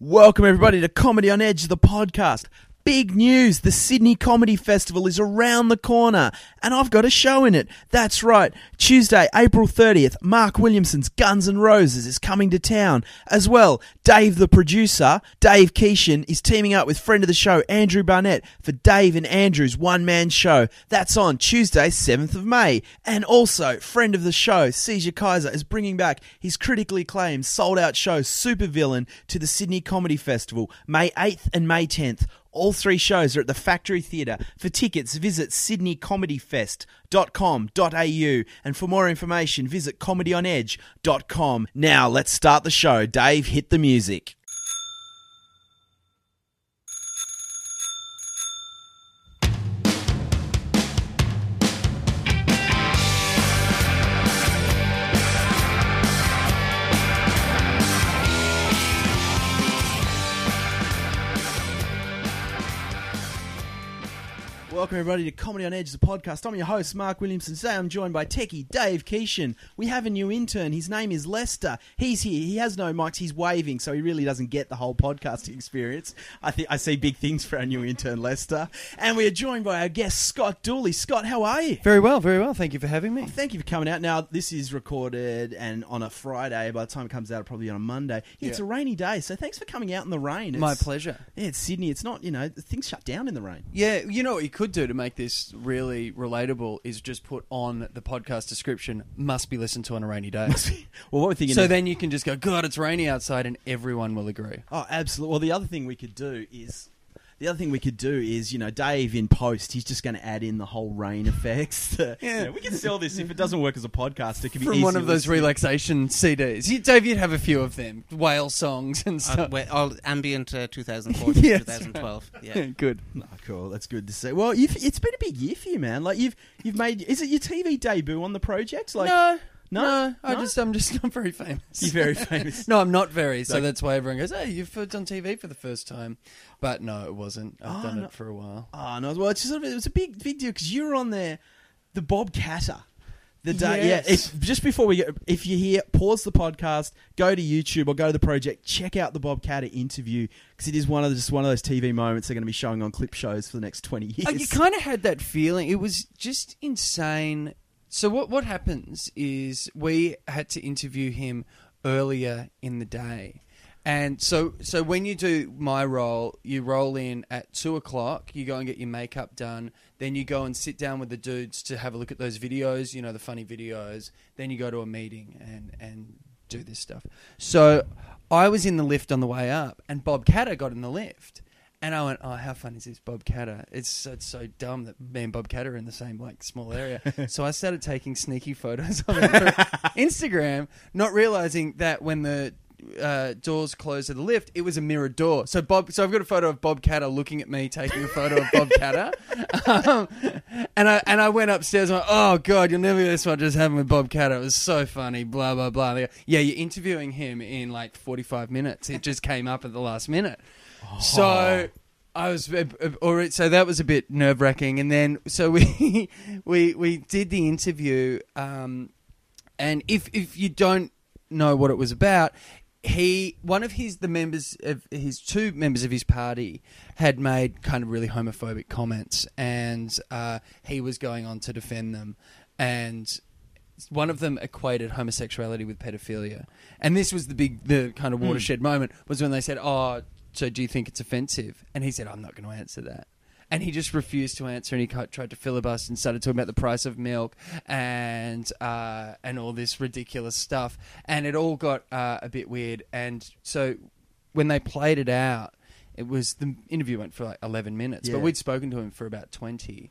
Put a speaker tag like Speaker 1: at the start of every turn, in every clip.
Speaker 1: Welcome, everybody, to Comedy on Edge, the podcast. Big news! The Sydney Comedy Festival is around the corner, and I've got a show in it. That's right. Tuesday, April 30th, Mark Williamson's Guns N' Roses is coming to town. As well, Dave the producer, Dave Keeshan, is teaming up with friend of the show, Andrew Barnett, for Dave and Andrew's one man show. That's on Tuesday, 7th of May. And also, friend of the show, Caesar Kaiser, is bringing back his critically acclaimed sold out show, Supervillain, to the Sydney Comedy Festival, May 8th and May 10th. All three shows are at the Factory Theatre. For tickets, visit sydneycomedyfest.com.au and for more information, visit comedyonedge.com. Now, let's start the show. Dave, hit the music. Welcome everybody to Comedy on Edge, the podcast. I'm your host, Mark Williamson. Today I'm joined by Techie Dave Keeshan. We have a new intern. His name is Lester. He's here. He has no mics. He's waving, so he really doesn't get the whole podcasting experience. I think I see big things for our new intern, Lester. And we are joined by our guest, Scott Dooley. Scott, how are you?
Speaker 2: Very well, very well. Thank you for having me.
Speaker 1: Oh, thank you for coming out. Now, this is recorded and on a Friday. By the time it comes out, probably on a Monday. Yeah, It's a rainy day, so thanks for coming out in the rain. It's,
Speaker 2: My pleasure.
Speaker 1: Yeah, it's Sydney. It's not, you know, things shut down in the rain.
Speaker 2: Yeah, you know what you could do to make this really relatable is just put on the podcast description must be listened to on a rainy day.
Speaker 1: Well, what we're thinking
Speaker 2: so
Speaker 1: is-
Speaker 2: then you can just go, God, it's rainy outside, and everyone will agree.
Speaker 1: Oh, absolutely. Well, the other thing we could do is the other thing we could do is you know Dave in post. He's just going to add in the whole rain effects. To,
Speaker 2: Yeah.
Speaker 1: you know, we can sell this if it doesn't work as a podcast. It could be
Speaker 2: From one of those
Speaker 1: listening.
Speaker 2: relaxation CDs. You, Dave, you'd have a few of them. Whale songs and
Speaker 3: Uh,
Speaker 2: stuff.
Speaker 3: wait, all ambient uh, 2014,
Speaker 2: Yes,
Speaker 3: 2012. Yeah.
Speaker 2: Good.
Speaker 1: Oh, cool. That's good to see. Well, you've, it's been a big year for you, man. Like you've you've made. Is it your TV debut on the project? Like
Speaker 2: no,
Speaker 1: No?
Speaker 2: no, I
Speaker 1: No?
Speaker 2: just, I'm just not very famous.
Speaker 1: you're very famous.
Speaker 2: No, I'm not very. So
Speaker 1: Like-
Speaker 2: that's why everyone goes, "Hey, you've done TV for the first time," but no, it wasn't. I've
Speaker 1: Oh,
Speaker 2: done
Speaker 1: no.
Speaker 2: it for a while.
Speaker 1: Oh no! Well, it's just sort of, it was a big big deal because you were on there, the Bob Katter. The day,
Speaker 2: Yes.
Speaker 1: yeah. If, just before we get, if you're here, pause the podcast, go to YouTube or go to the project, check out the Bob Katter interview because it is one of the, just one of those TV moments they're going to be showing on clip shows for the next twenty years.
Speaker 2: Oh, you kind of had that feeling. It was just insane. So what what happens is we had to interview him earlier in the day, and so so when you do my role, you roll in at two o'clock. You go and get your makeup done. Then you go and sit down with the dudes to have a look at those videos. You know the funny videos. Then you go to a meeting and and do this stuff. So I was in the lift on the way up, and Bob Katter got in the lift. And I went, oh, how funny is this Bob Katter? It's so, it's so dumb that me and Bob Katter are in the same like small area. so I started taking sneaky photos of him for Instagram, not realizing that when the uh, doors closed of the lift, it was a mirrored door. So Bob, so I've got a photo of Bob Katter looking at me taking a photo of Bob Katter, um, and I and I went upstairs. and went, oh god, you'll never guess what just happened with Bob Katter. It was so funny. Blah blah blah. Go, yeah, you're interviewing him in like 45 minutes. It just came up at the last minute. So I was, uh, uh, so that was a bit nerve wracking, and then so we we we did the interview, um, and if if you don't know what it was about, he one of his the members of his two members of his party had made kind of really homophobic comments, and uh, he was going on to defend them, and one of them equated homosexuality with pedophilia, and this was the big, the kind of watershed moment was when they said, "Oh, so do you think it's offensive?" And he said, "I'm not going to answer that." And he just refused to answer, and he tried to filibuster and started talking about the price of milk and uh, and all this ridiculous stuff, and it all got uh, a bit weird. And so when they played it out, it was the interview went for like 11 minutes,
Speaker 1: Yeah.
Speaker 2: but we'd spoken to him for about 20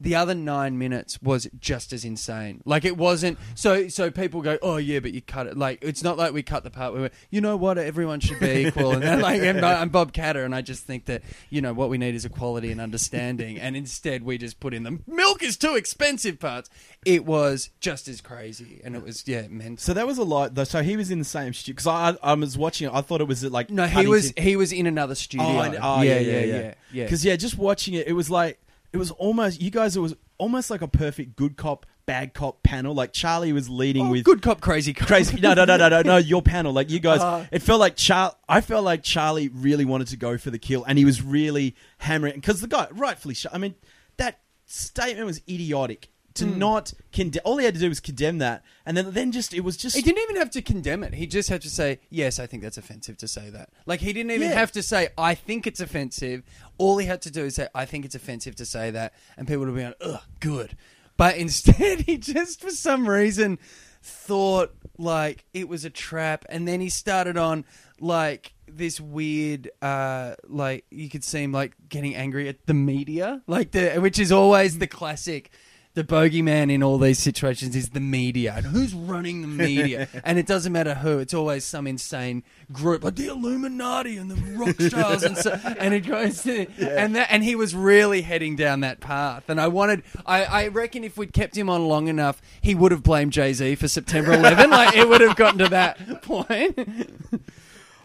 Speaker 2: the other nine minutes was just as insane. Like it wasn't so. So people go, "Oh yeah, but you cut it." Like it's not like we cut the part where we, you know what, everyone should be equal. And then like I'm, I'm Bob Katter, and I just think that you know what we need is equality and understanding. and instead, we just put in the milk is too expensive parts. It was just as crazy, and it was yeah mental.
Speaker 1: So that was a lot. Though. So he was in the same studio because I, I was watching it. I thought it was like
Speaker 2: No, he
Speaker 1: Huntington-
Speaker 2: was he was in another studio.
Speaker 1: Oh, I- oh, yeah, yeah, yeah,
Speaker 2: yeah.
Speaker 1: Because yeah, just watching it, it was like it was almost you guys. It was almost like a perfect good cop bad cop panel. Like Charlie was leading
Speaker 2: Oh,
Speaker 1: with
Speaker 2: good cop, crazy cop.
Speaker 1: crazy. No, no, no, no, no, no. Your panel, like you guys.
Speaker 2: Uh.
Speaker 1: it felt like Char. I felt like Charlie really wanted to go for the kill, and he was really hammering because the guy, rightfully, sh- I mean, that statement was idiotic. To
Speaker 2: Hmm.
Speaker 1: not condemn, all he had to do was condemn that, and then then just it was just
Speaker 2: He didn't even have to condemn it. He just had to say, "Yes, I think that's offensive to say that." Like he didn't even
Speaker 1: Yeah.
Speaker 2: have to say, "I think it's offensive." All he had to do is say, "I think it's offensive to say that," and people would be like, "Ugh, good." But instead, he just for some reason thought like it was a trap, and then he started on like this weird, uh, like you could see him like getting angry at the media, like the which is always the classic. The bogeyman in all these situations is the media. And who's running the media? and it doesn't matter who. It's always some insane group like the Illuminati and the Rockstars and so. And it goes to, and that and he was really heading down that path. And I wanted. I, I reckon if we'd kept him on long enough, he would have blamed Jay Z for September 11. like it would have gotten to that point.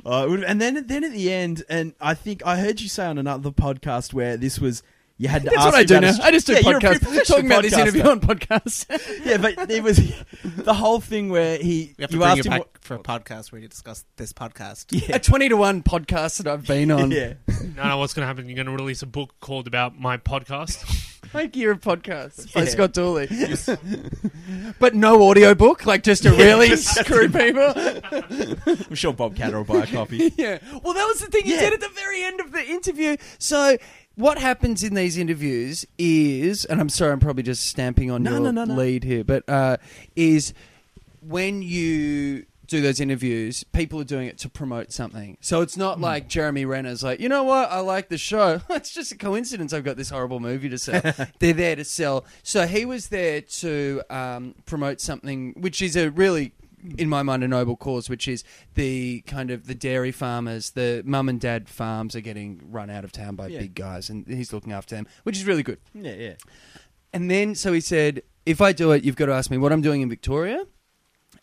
Speaker 1: Uh, and then then at the end, and I think I heard you say on another podcast where this was you had to
Speaker 2: That's
Speaker 1: ask
Speaker 2: what I do
Speaker 1: about
Speaker 2: now.
Speaker 1: a-
Speaker 2: I just do
Speaker 1: Yeah, you're a
Speaker 2: podcasts.
Speaker 1: professional
Speaker 2: Talking about this interview on podcasts.
Speaker 1: yeah, but it was the whole thing where he
Speaker 3: We have to
Speaker 1: you
Speaker 3: bring
Speaker 1: asked
Speaker 3: you
Speaker 1: him
Speaker 3: back
Speaker 1: what-
Speaker 3: for a podcast where you discuss this podcast.
Speaker 1: yeah,
Speaker 2: a 20 to 1 podcast that I've been on.
Speaker 1: yeah.
Speaker 4: No, no, what's going to happen? You're going to release a book called about my podcast.
Speaker 2: Like you're a podcast by
Speaker 1: Yeah.
Speaker 2: Scott Dooley. but no audio book, like just to really screw people.
Speaker 1: I'm sure Bob Katter will buy a copy.
Speaker 2: yeah. Well, that was the thing he
Speaker 1: Yeah.
Speaker 2: did at the very end of the interview. So, what happens in these interviews is, and I'm sorry, I'm probably just stamping on
Speaker 1: No,
Speaker 2: your
Speaker 1: no, no,
Speaker 2: lead here, but uh, is when you do those interviews, people are doing it to promote something. So it's not
Speaker 1: Hmm.
Speaker 2: like Jeremy Renner's like, you know what, I like the show. it's just a coincidence I've got this horrible movie to sell. They're there to sell. So he was there to um, promote something, which is a really in my mind a noble cause which is the kind of the dairy farmers the mum and dad farms are getting run out of town by
Speaker 1: Yeah.
Speaker 2: big guys and he's looking after them which is really good
Speaker 1: Yeah, yeah.
Speaker 2: and then so he said, if I do it, you've got to ask me what I'm doing in Victoria.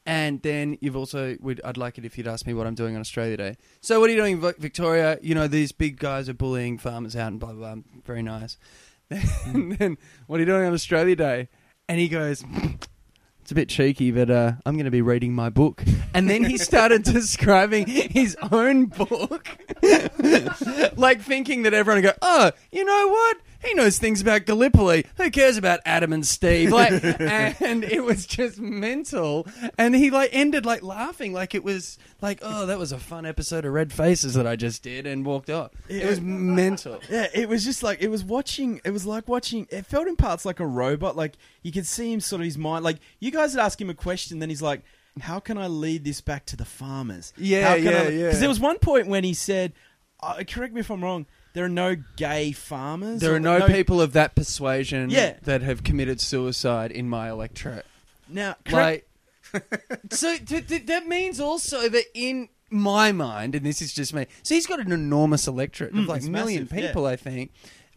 Speaker 2: And then you've also, would I'd like it if you'd ask me what I'm doing on Australia Day. So what are you doing in Vic- Victoria? You know, these big guys are bullying farmers out and blah, blah, blah. Very nice. and then, what are you doing on Australia Day? And he goes, it's a bit cheeky, but uh, I'm going to be reading my book. And then he started describing his own book, like thinking that everyone would go, oh, you know what? He knows things about Gallipoli. Who cares about Adam and Steve? Like, and it was just mental. And he like ended like laughing, like it was like, oh, that was a fun episode of Red Faces that I just did, and walked off. It was mental.
Speaker 1: Yeah, it was just like it was watching. It was like watching. It felt in parts like a robot. Like you could see him sort of his mind. Like you guys would ask him a question, then he's like, "How can I lead this back to the farmers?"
Speaker 2: Yeah,
Speaker 1: How can
Speaker 2: yeah,
Speaker 1: I-"
Speaker 2: yeah.
Speaker 1: Because there was one point when he said, uh, "Correct me if I'm wrong. There are no gay farmers.
Speaker 2: There are no, people of that persuasion
Speaker 1: Yeah.
Speaker 2: that have committed suicide in my electorate.
Speaker 1: now." Correct,
Speaker 2: Like, so th- th- that means also that in my mind, and this is just me, so he's got an enormous electorate of
Speaker 1: Mm,
Speaker 2: like
Speaker 1: it's
Speaker 2: a million
Speaker 1: massive, yeah.
Speaker 2: people, I think,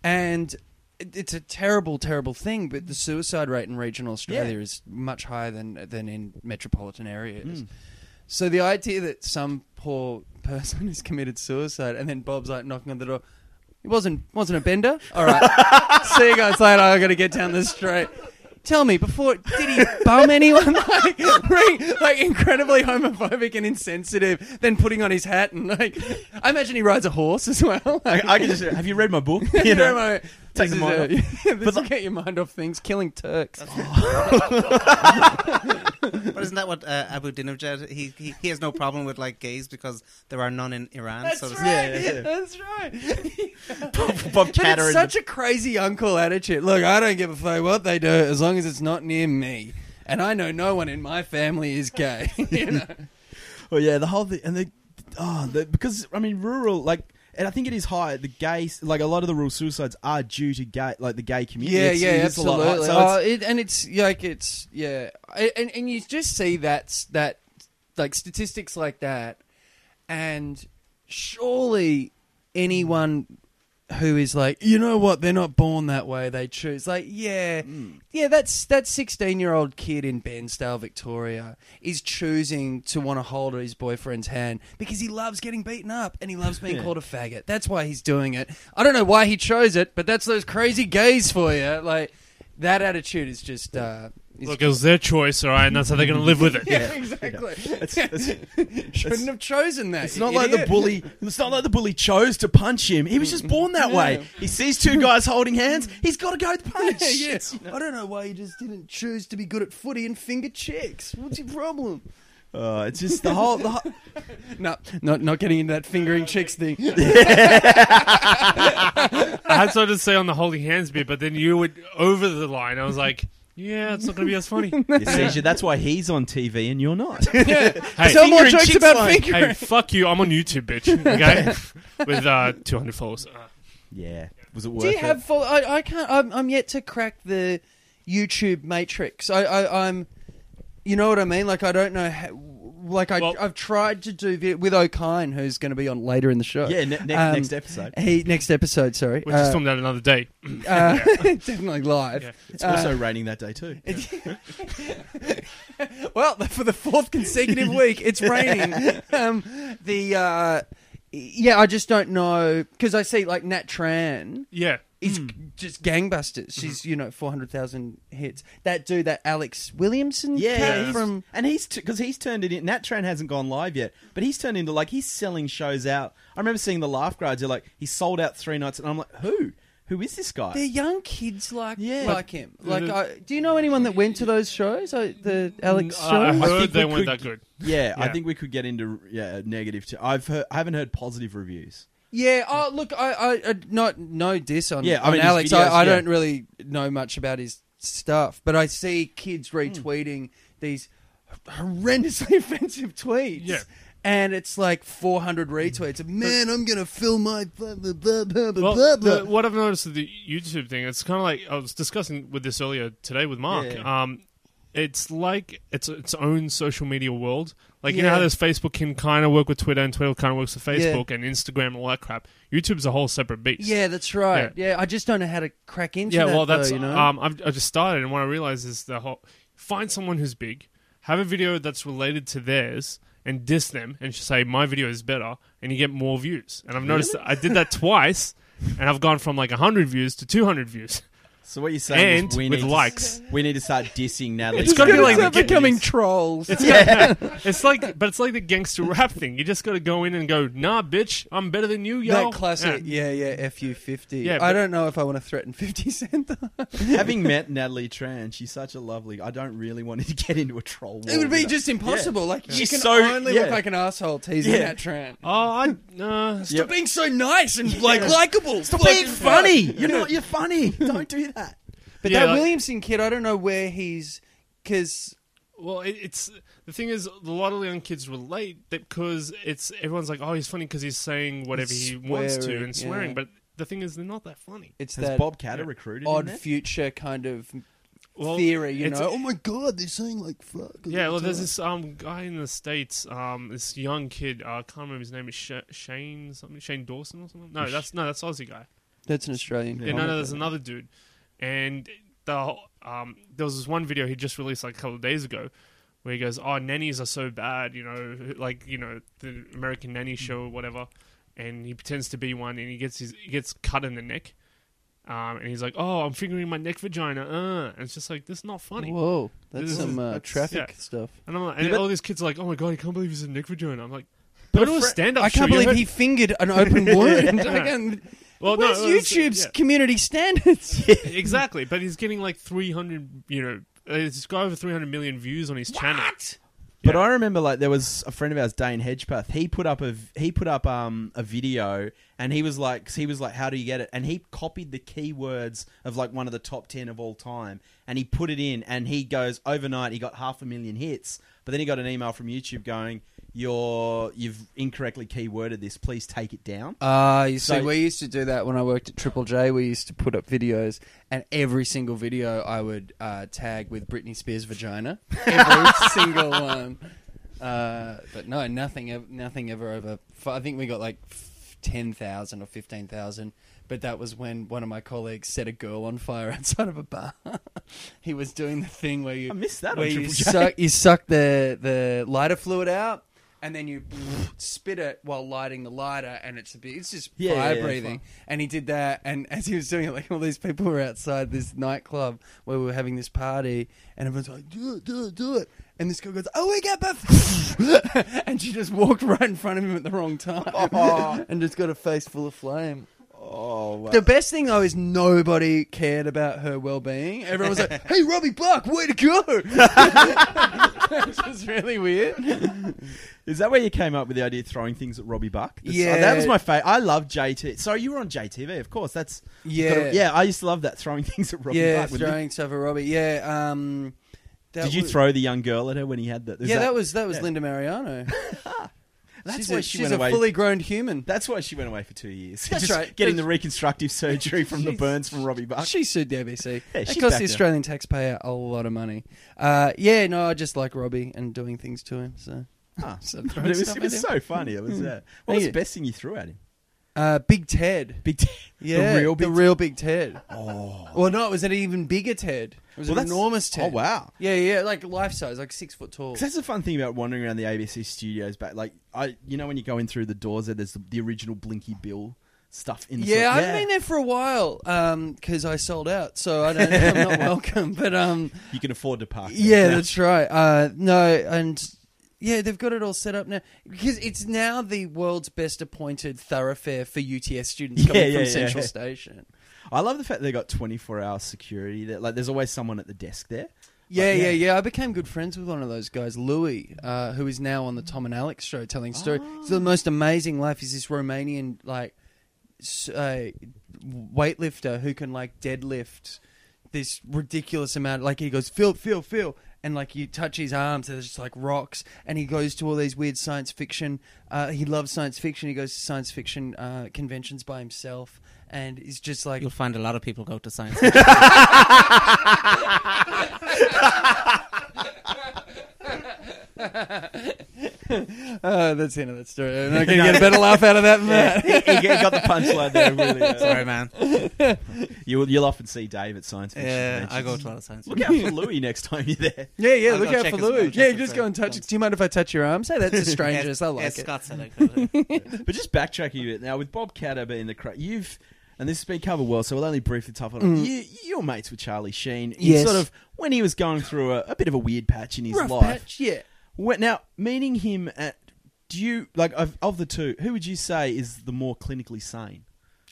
Speaker 2: and it- it's a terrible, terrible thing. But the suicide rate in regional Australia is much higher than than in metropolitan areas.
Speaker 1: Mm.
Speaker 2: So the idea that some poor person has committed suicide, and then Bob's like knocking on the door. It wasn't wasn't a bender. All right. See you guys later. I got to get down the street. Tell me before did he bum anyone? like, like incredibly homophobic and insensitive. Then putting on his hat and like, I imagine he rides a horse as well.
Speaker 1: I, I can just. Have you read my book? You know,
Speaker 2: my,
Speaker 1: take the mind
Speaker 2: a-
Speaker 1: off.
Speaker 2: this
Speaker 1: But
Speaker 2: will
Speaker 1: like-
Speaker 2: get your mind off things. Killing Turks.
Speaker 3: But isn't that what uh, Ahmadinejad? He, he he has no problem with like gays because there are none in Iran.
Speaker 2: That's
Speaker 3: so
Speaker 2: right.
Speaker 1: Yeah, yeah, yeah.
Speaker 2: That's right.
Speaker 1: Bob
Speaker 2: But
Speaker 1: Katter.
Speaker 2: it's
Speaker 1: in
Speaker 2: such a crazy uncle attitude. Look, I don't give a fuck what they do as long as it's not near me. And I know no one in my family is gay. you know?
Speaker 1: well, yeah, the whole thing, and they, oh, the, because I mean, rural like. And I think it is high. The gay, like a lot of the rural suicides, are due to gay, like the gay community.
Speaker 2: Yeah,
Speaker 1: It's-
Speaker 2: yeah,
Speaker 1: it is a lot
Speaker 2: absolutely.
Speaker 1: so it's- oh,
Speaker 2: it, and it's like it's yeah, and and you just see that that like statistics like that, and surely anyone who is like, you know what, they're not born that way, they choose. Like, yeah,
Speaker 1: Mm.
Speaker 2: yeah, that's that sixteen-year-old kid in Bairnsdale, Victoria, is choosing to want to hold his boyfriend's hand because he loves getting beaten up and he loves being
Speaker 1: Yeah.
Speaker 2: called a faggot. That's why he's doing it. I don't know why he chose it, but that's those crazy gays for you. Like, that attitude is just. Uh,
Speaker 4: Look, it was their choice, all right, and that's how they're going to live with it.
Speaker 2: yeah, exactly.
Speaker 1: It's, it's,
Speaker 2: Shouldn't have chosen that.
Speaker 1: it's
Speaker 2: you
Speaker 1: not like the
Speaker 2: idiot.
Speaker 1: bully. It's not like the bully chose to punch him. He was just born that way. He sees two guys holding hands. He's got to go with the punch.
Speaker 2: Yeah, yeah.
Speaker 1: It's.
Speaker 2: I don't know why you just didn't choose to be good at footy and finger chicks. What's your problem?
Speaker 1: Uh, it's just the whole. The whole
Speaker 2: No, not not getting into that fingering chicks thing.
Speaker 4: I had something to say on the holding hands bit, but then you went over the line. I was like, yeah, it's not going to be as funny.
Speaker 1: you see, that's why he's on TV and you're not.
Speaker 4: Hey,
Speaker 2: Tell more
Speaker 1: fingering
Speaker 2: jokes
Speaker 1: chicks
Speaker 2: about
Speaker 1: line.
Speaker 2: fingering.
Speaker 4: hey, fuck you. I'm on YouTube, bitch. Okay, with uh, 200 followers. Uh,
Speaker 1: yeah. Was it worth
Speaker 2: Do you
Speaker 1: it?
Speaker 2: have? Full, I I can't. I'm, I'm yet to crack the YouTube matrix. I, I I'm. You know what I mean? Like I don't know. How, like I
Speaker 4: Well-
Speaker 2: I've tried to do with O'Kine, who's going to be on later in the show.
Speaker 1: Yeah, ne- ne-
Speaker 2: Um,
Speaker 1: next episode.
Speaker 2: He next episode. Sorry.
Speaker 4: we just
Speaker 2: Uh,
Speaker 4: filmed that another day.
Speaker 2: uh, definitely live.
Speaker 4: Yeah.
Speaker 1: It's
Speaker 2: uh,
Speaker 1: also raining that day too.
Speaker 2: well, for the fourth consecutive week, it's raining. Um, the uh, yeah, I just don't know because I see like Nat Tran
Speaker 4: Yeah.
Speaker 2: Is just gangbusters.
Speaker 1: Mm-hmm.
Speaker 2: She's you know four hundred thousand hits. That dude, that Alex Williamson,
Speaker 1: Yeah,
Speaker 2: cat
Speaker 1: he's-
Speaker 2: from
Speaker 1: and he's because he's turned it in. Nat Tran hasn't gone live yet, but he's turned into like he's selling shows out. I remember seeing the laugh grades. They're like he sold out three nights, and I'm like, who? Who is this guy?
Speaker 2: they're young kids like
Speaker 1: Yeah.
Speaker 2: like him. Like, I, do you know anyone that went to those shows? Uh, the Alex
Speaker 4: Uh, I
Speaker 2: shows.
Speaker 1: I
Speaker 4: heard they
Speaker 1: we
Speaker 4: weren't
Speaker 1: could-
Speaker 4: that good.
Speaker 1: yeah, I think we could get into yeah negative. Too. I've heard, I haven't heard positive reviews.
Speaker 2: Yeah. Oh, look, I, I, I not no diss on,
Speaker 1: Yeah, I
Speaker 2: on
Speaker 1: mean, his
Speaker 2: Alex.
Speaker 1: videos,
Speaker 2: I, I
Speaker 1: yeah.
Speaker 2: don't really know much about his stuff, but I see kids retweeting these horrendously offensive tweets.
Speaker 4: Yeah.
Speaker 2: And it's like 400 retweets. Man, I'm gonna fill my blah blah blah blah blah
Speaker 4: Well,
Speaker 2: blah. blah."
Speaker 4: the, what I've noticed with the YouTube thing, it's kind of like I was discussing with this earlier today with Mark.
Speaker 1: Yeah.
Speaker 4: Um, it's like it's its own social media world. Like you know
Speaker 2: Yeah.
Speaker 4: how there's Facebook can kind of work with Twitter and Twitter kind of works with Facebook and Instagram and all that crap. YouTube's a whole separate beast.
Speaker 2: yeah, that's right. Yeah. I just don't know how to crack into that.
Speaker 4: yeah.
Speaker 2: that.
Speaker 4: well, that's
Speaker 2: though, you know.
Speaker 4: um, I've, I just started, and what I realized is the whole find someone who's big, have a video that's related to theirs, and diss them, and just say my video is better, and you get more views. And I've noticed that I did that twice, and I've gone from like 100 views to 200 views.
Speaker 1: So what you're saying
Speaker 4: And
Speaker 1: is we
Speaker 4: with
Speaker 1: need
Speaker 4: likes.
Speaker 1: To, we need to start dissing Natalie.
Speaker 4: It's gotta be like
Speaker 2: They're
Speaker 4: the-
Speaker 2: becoming trolls.
Speaker 1: yeah.
Speaker 4: It's like, but it's like the gangster rap thing. You just got to go in and go, nah, bitch, I'm better than you, yo.
Speaker 2: that classic,
Speaker 4: Yeah.
Speaker 2: yeah, yeah, FU fifty.
Speaker 4: Yeah,
Speaker 2: I don't know if I want to threaten Fifty Cent.
Speaker 1: Having met Natalie Tran, she's such a lovely. I don't really want to get into a troll. War
Speaker 2: It would be just impossible. Like you
Speaker 1: She's
Speaker 2: can
Speaker 1: so-
Speaker 2: only
Speaker 1: yeah.
Speaker 2: look like an asshole teasing
Speaker 1: Yeah.
Speaker 2: that Tran.
Speaker 4: Oh, I, uh,
Speaker 2: Stop being so nice and like likable.
Speaker 1: Stop being funny. You're not. You're funny. Don't do that.
Speaker 2: But
Speaker 4: Yeah,
Speaker 2: that
Speaker 4: like-
Speaker 2: Williamson kid, I don't know where he's because
Speaker 4: Well, it, it's the thing is, a lot of young kids relate that because it's everyone's like, oh, he's funny because he's saying whatever he wants to and swearing.
Speaker 2: yeah.
Speaker 4: But the thing is, they're not that funny.
Speaker 2: it's
Speaker 1: Has
Speaker 2: that
Speaker 1: Bob Katter recruited
Speaker 2: odd
Speaker 1: there?
Speaker 2: future kind of
Speaker 4: Well,
Speaker 2: theory. You know, oh my god, they're saying like fuck.
Speaker 4: Yeah, well, there's
Speaker 2: time.
Speaker 4: this um guy in the states, um, this young kid. Uh, I can't remember his name. Is Sh- Shane something? Shane Dawson or something? No, that's no, that's Aussie guy.
Speaker 2: That's an Australian.
Speaker 4: Yeah, no, no, there's another dude, and the um, there was this one video he just released like a couple of days ago, where he goes, "Oh, nannies are so bad," you know, like you know the American Nanny show or whatever, and he pretends to be one, and he gets his he gets cut in the neck, um, and he's like, "Oh, I'm fingering my neck vagina," uh, and it's just like this is not funny.
Speaker 2: Whoa, that's
Speaker 4: This is-
Speaker 2: some uh,
Speaker 1: that's-
Speaker 2: traffic
Speaker 4: yeah.
Speaker 2: stuff.
Speaker 4: And I'm like, and
Speaker 1: Yeah,
Speaker 4: all these kids are like, "Oh my god, I can't believe he's a neck vagina." I'm like,
Speaker 1: But
Speaker 4: "Go
Speaker 1: a
Speaker 4: to a stand-up
Speaker 2: I
Speaker 4: show."
Speaker 2: can't
Speaker 4: you
Speaker 2: believe
Speaker 4: heard-
Speaker 2: he fingered an open wound. Again,
Speaker 4: Well,
Speaker 2: Where's
Speaker 4: no, it was-
Speaker 2: YouTube's
Speaker 4: yeah.
Speaker 2: community standards?
Speaker 4: exactly, but he's getting like 300, you know, uh, he's got over 300 million views on his channel.
Speaker 1: But
Speaker 4: Yeah.
Speaker 1: I remember like there was a friend of ours, Dane Hedgepath. He put up a he put up um a video, and he was like he was like, how do you get it? And he copied the keywords of like one of the top ten of all time, and he put it in, and he goes overnight he got half a million hits. But then he got an email from YouTube going, "You're you've incorrectly keyworded this. Please take it down."
Speaker 2: Ah, you see, we used to do that when I worked at Triple J. We used to put up videos, and every single video I would uh, tag with Britney Spears' vagina. Every single one. Uh, but no, nothing, ev- nothing ever over. f- I think we got like f- ten thousand or fifteen thousand. But that was when one of my colleagues set a girl on fire outside of a bar. he was doing the thing where you
Speaker 1: I missed that on
Speaker 2: where you
Speaker 1: Triple J.
Speaker 2: suck, you suck the the lighter fluid out, and then you spit it while lighting the lighter, and it's a bit, it's just
Speaker 1: Yeah,
Speaker 2: fire
Speaker 1: yeah,
Speaker 2: breathing. And he did that, and as he was doing it, like all these people were outside this nightclub where we were having this party, and everyone's like, "Do it, do it, do it." And this girl goes, "Oh, we got both," and she just walked right in front of him at the wrong time, and just got a face full of flame.
Speaker 1: Oh, wow.
Speaker 2: The best thing though is nobody cared about her well-being. Everyone was like, "Hey, Robbie Buck, way to go!" Which was really weird.
Speaker 1: Is that where you came up with the idea of throwing things at Robbie Buck? That's-
Speaker 2: Yeah.
Speaker 1: that was my favorite. I love JT. Sorry, you were on JTV, of course. That's
Speaker 2: Yeah,
Speaker 1: yeah. I used to love that throwing things at Robbie
Speaker 2: yeah,
Speaker 1: Buck.
Speaker 2: throwing stuff at Robbie. Yeah. Um, that
Speaker 1: Did you
Speaker 2: was-
Speaker 1: throw the young girl at her when he had that?
Speaker 2: Yeah, that, was that was
Speaker 1: yeah.
Speaker 2: Linda Mariano.
Speaker 1: That's
Speaker 2: she's
Speaker 1: why
Speaker 2: a,
Speaker 1: she
Speaker 2: she's
Speaker 1: went
Speaker 2: a
Speaker 1: away.
Speaker 2: fully grown human.
Speaker 1: That's why she went away for two years.
Speaker 2: That's
Speaker 1: Just
Speaker 2: right.
Speaker 1: Getting the reconstructive surgery from the burns from Robbie Buck.
Speaker 2: She sued the ABC.
Speaker 1: Yeah,
Speaker 2: it cost the. Australian taxpayer a lot of money. Uh, yeah, no, I just like Robbie and doing things to him. So,
Speaker 1: Ah.
Speaker 2: so
Speaker 1: it was, it was so funny. It was. Uh, what
Speaker 2: Thank
Speaker 1: was
Speaker 2: you.
Speaker 1: the best thing you threw at him?
Speaker 2: Uh, Big Ted.
Speaker 1: Big. T-
Speaker 2: Yeah,
Speaker 1: the real big.
Speaker 2: the real Big Ted.
Speaker 1: oh.
Speaker 2: Well, no, it was an even bigger Ted. It was
Speaker 1: Well,
Speaker 2: an
Speaker 1: that's-
Speaker 2: enormous
Speaker 1: Oh wow.
Speaker 2: Yeah, yeah, like life size, like six foot tall.
Speaker 1: 'Cause that's the fun thing about wandering around the ABC studios. Back, like I, you know, when you go in through the doors, there, there's the, the original Blinky Bill stuff in. the
Speaker 2: Yeah, I
Speaker 1: sort-
Speaker 2: haven't been there for a while because I sold out, so I don't. I'm not welcome. But um,
Speaker 1: You can afford to park. there.
Speaker 2: yeah, that's right. Uh, no, and yeah, they've got it all set up now because it's now the world's best appointed thoroughfare for UTS students coming
Speaker 1: Yeah, yeah,
Speaker 2: from
Speaker 1: yeah,
Speaker 2: Central
Speaker 1: yeah.
Speaker 2: Station.
Speaker 1: I love the fact they got 24 hour security. That like, there's always someone at the desk there.
Speaker 2: Yeah, yeah,
Speaker 1: yeah.
Speaker 2: yeah. I became good friends with one of those guys, Louis, uh, who is now on the Tom and Alex show telling story. It's the most amazing life. is this Romanian like s- uh, weightlifter who can like deadlift this ridiculous amount. Like he goes, feel, feel, feel, and like you touch his arms, there's just like rocks. And he goes to all these weird science fiction. Uh, he loves science fiction. He goes to science fiction uh, conventions by himself, and he's just like
Speaker 3: You'll find a lot of people go to science.
Speaker 2: Oh, that's the end of that story. I'm not going to get a better laugh out of that than that.
Speaker 1: he, he got the punchline there. Really, uh,
Speaker 3: Sorry, man.
Speaker 1: You'll, you'll often see Dave at science fiction.
Speaker 3: Yeah, I
Speaker 1: conventions.
Speaker 3: go to a lot of science. Fiction.
Speaker 1: Look out for Louis next time you're there.
Speaker 2: Yeah, yeah,
Speaker 3: I'll
Speaker 2: look
Speaker 3: go
Speaker 2: out
Speaker 3: check
Speaker 2: for
Speaker 3: his- I'll
Speaker 2: Louis.
Speaker 3: check
Speaker 2: Yeah,
Speaker 3: his,
Speaker 2: just
Speaker 3: uh,
Speaker 2: go and touch.
Speaker 3: guns.
Speaker 2: Do you mind if I touch your arm? Say that's a strangers. I like
Speaker 3: yes,
Speaker 2: it.
Speaker 3: Scott said I could.
Speaker 1: But just backtracking a bit now with Bob Katter being the cra- you've and this has been covered well, so we'll only briefly touch on it.
Speaker 2: Mm.
Speaker 1: You, you're mates with Charlie Sheen. in
Speaker 2: Yes.
Speaker 1: Sort of when he was going through a, a bit of a weird patch in his
Speaker 2: Rough
Speaker 1: life.
Speaker 2: patch, yeah.
Speaker 1: When, now, meeting him at, do you like of, of the two? Who would you say is the more clinically sane?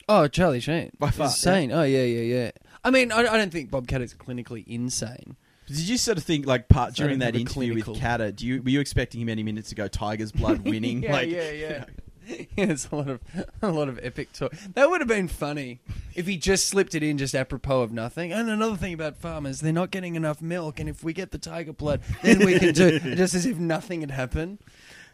Speaker 2: Oh, Charlie Sheen.
Speaker 1: By far,
Speaker 2: Insane. Oh, yeah, yeah, yeah. I mean, I, I don't think Bob Cat is clinically insane.
Speaker 1: Did you sort of think like part
Speaker 2: So
Speaker 1: during that interview
Speaker 2: clinical-
Speaker 1: with Katter? Do you were you expecting him any minutes to go Tiger's blood winning?
Speaker 2: Yeah,
Speaker 1: like,
Speaker 2: yeah, yeah. Yeah, it's a lot of a lot of epic talk. That would have been funny if he just slipped it in just apropos of nothing. And another thing about farmers, they're not getting enough milk, and if we get the tiger blood, then we can do just as if nothing had happened.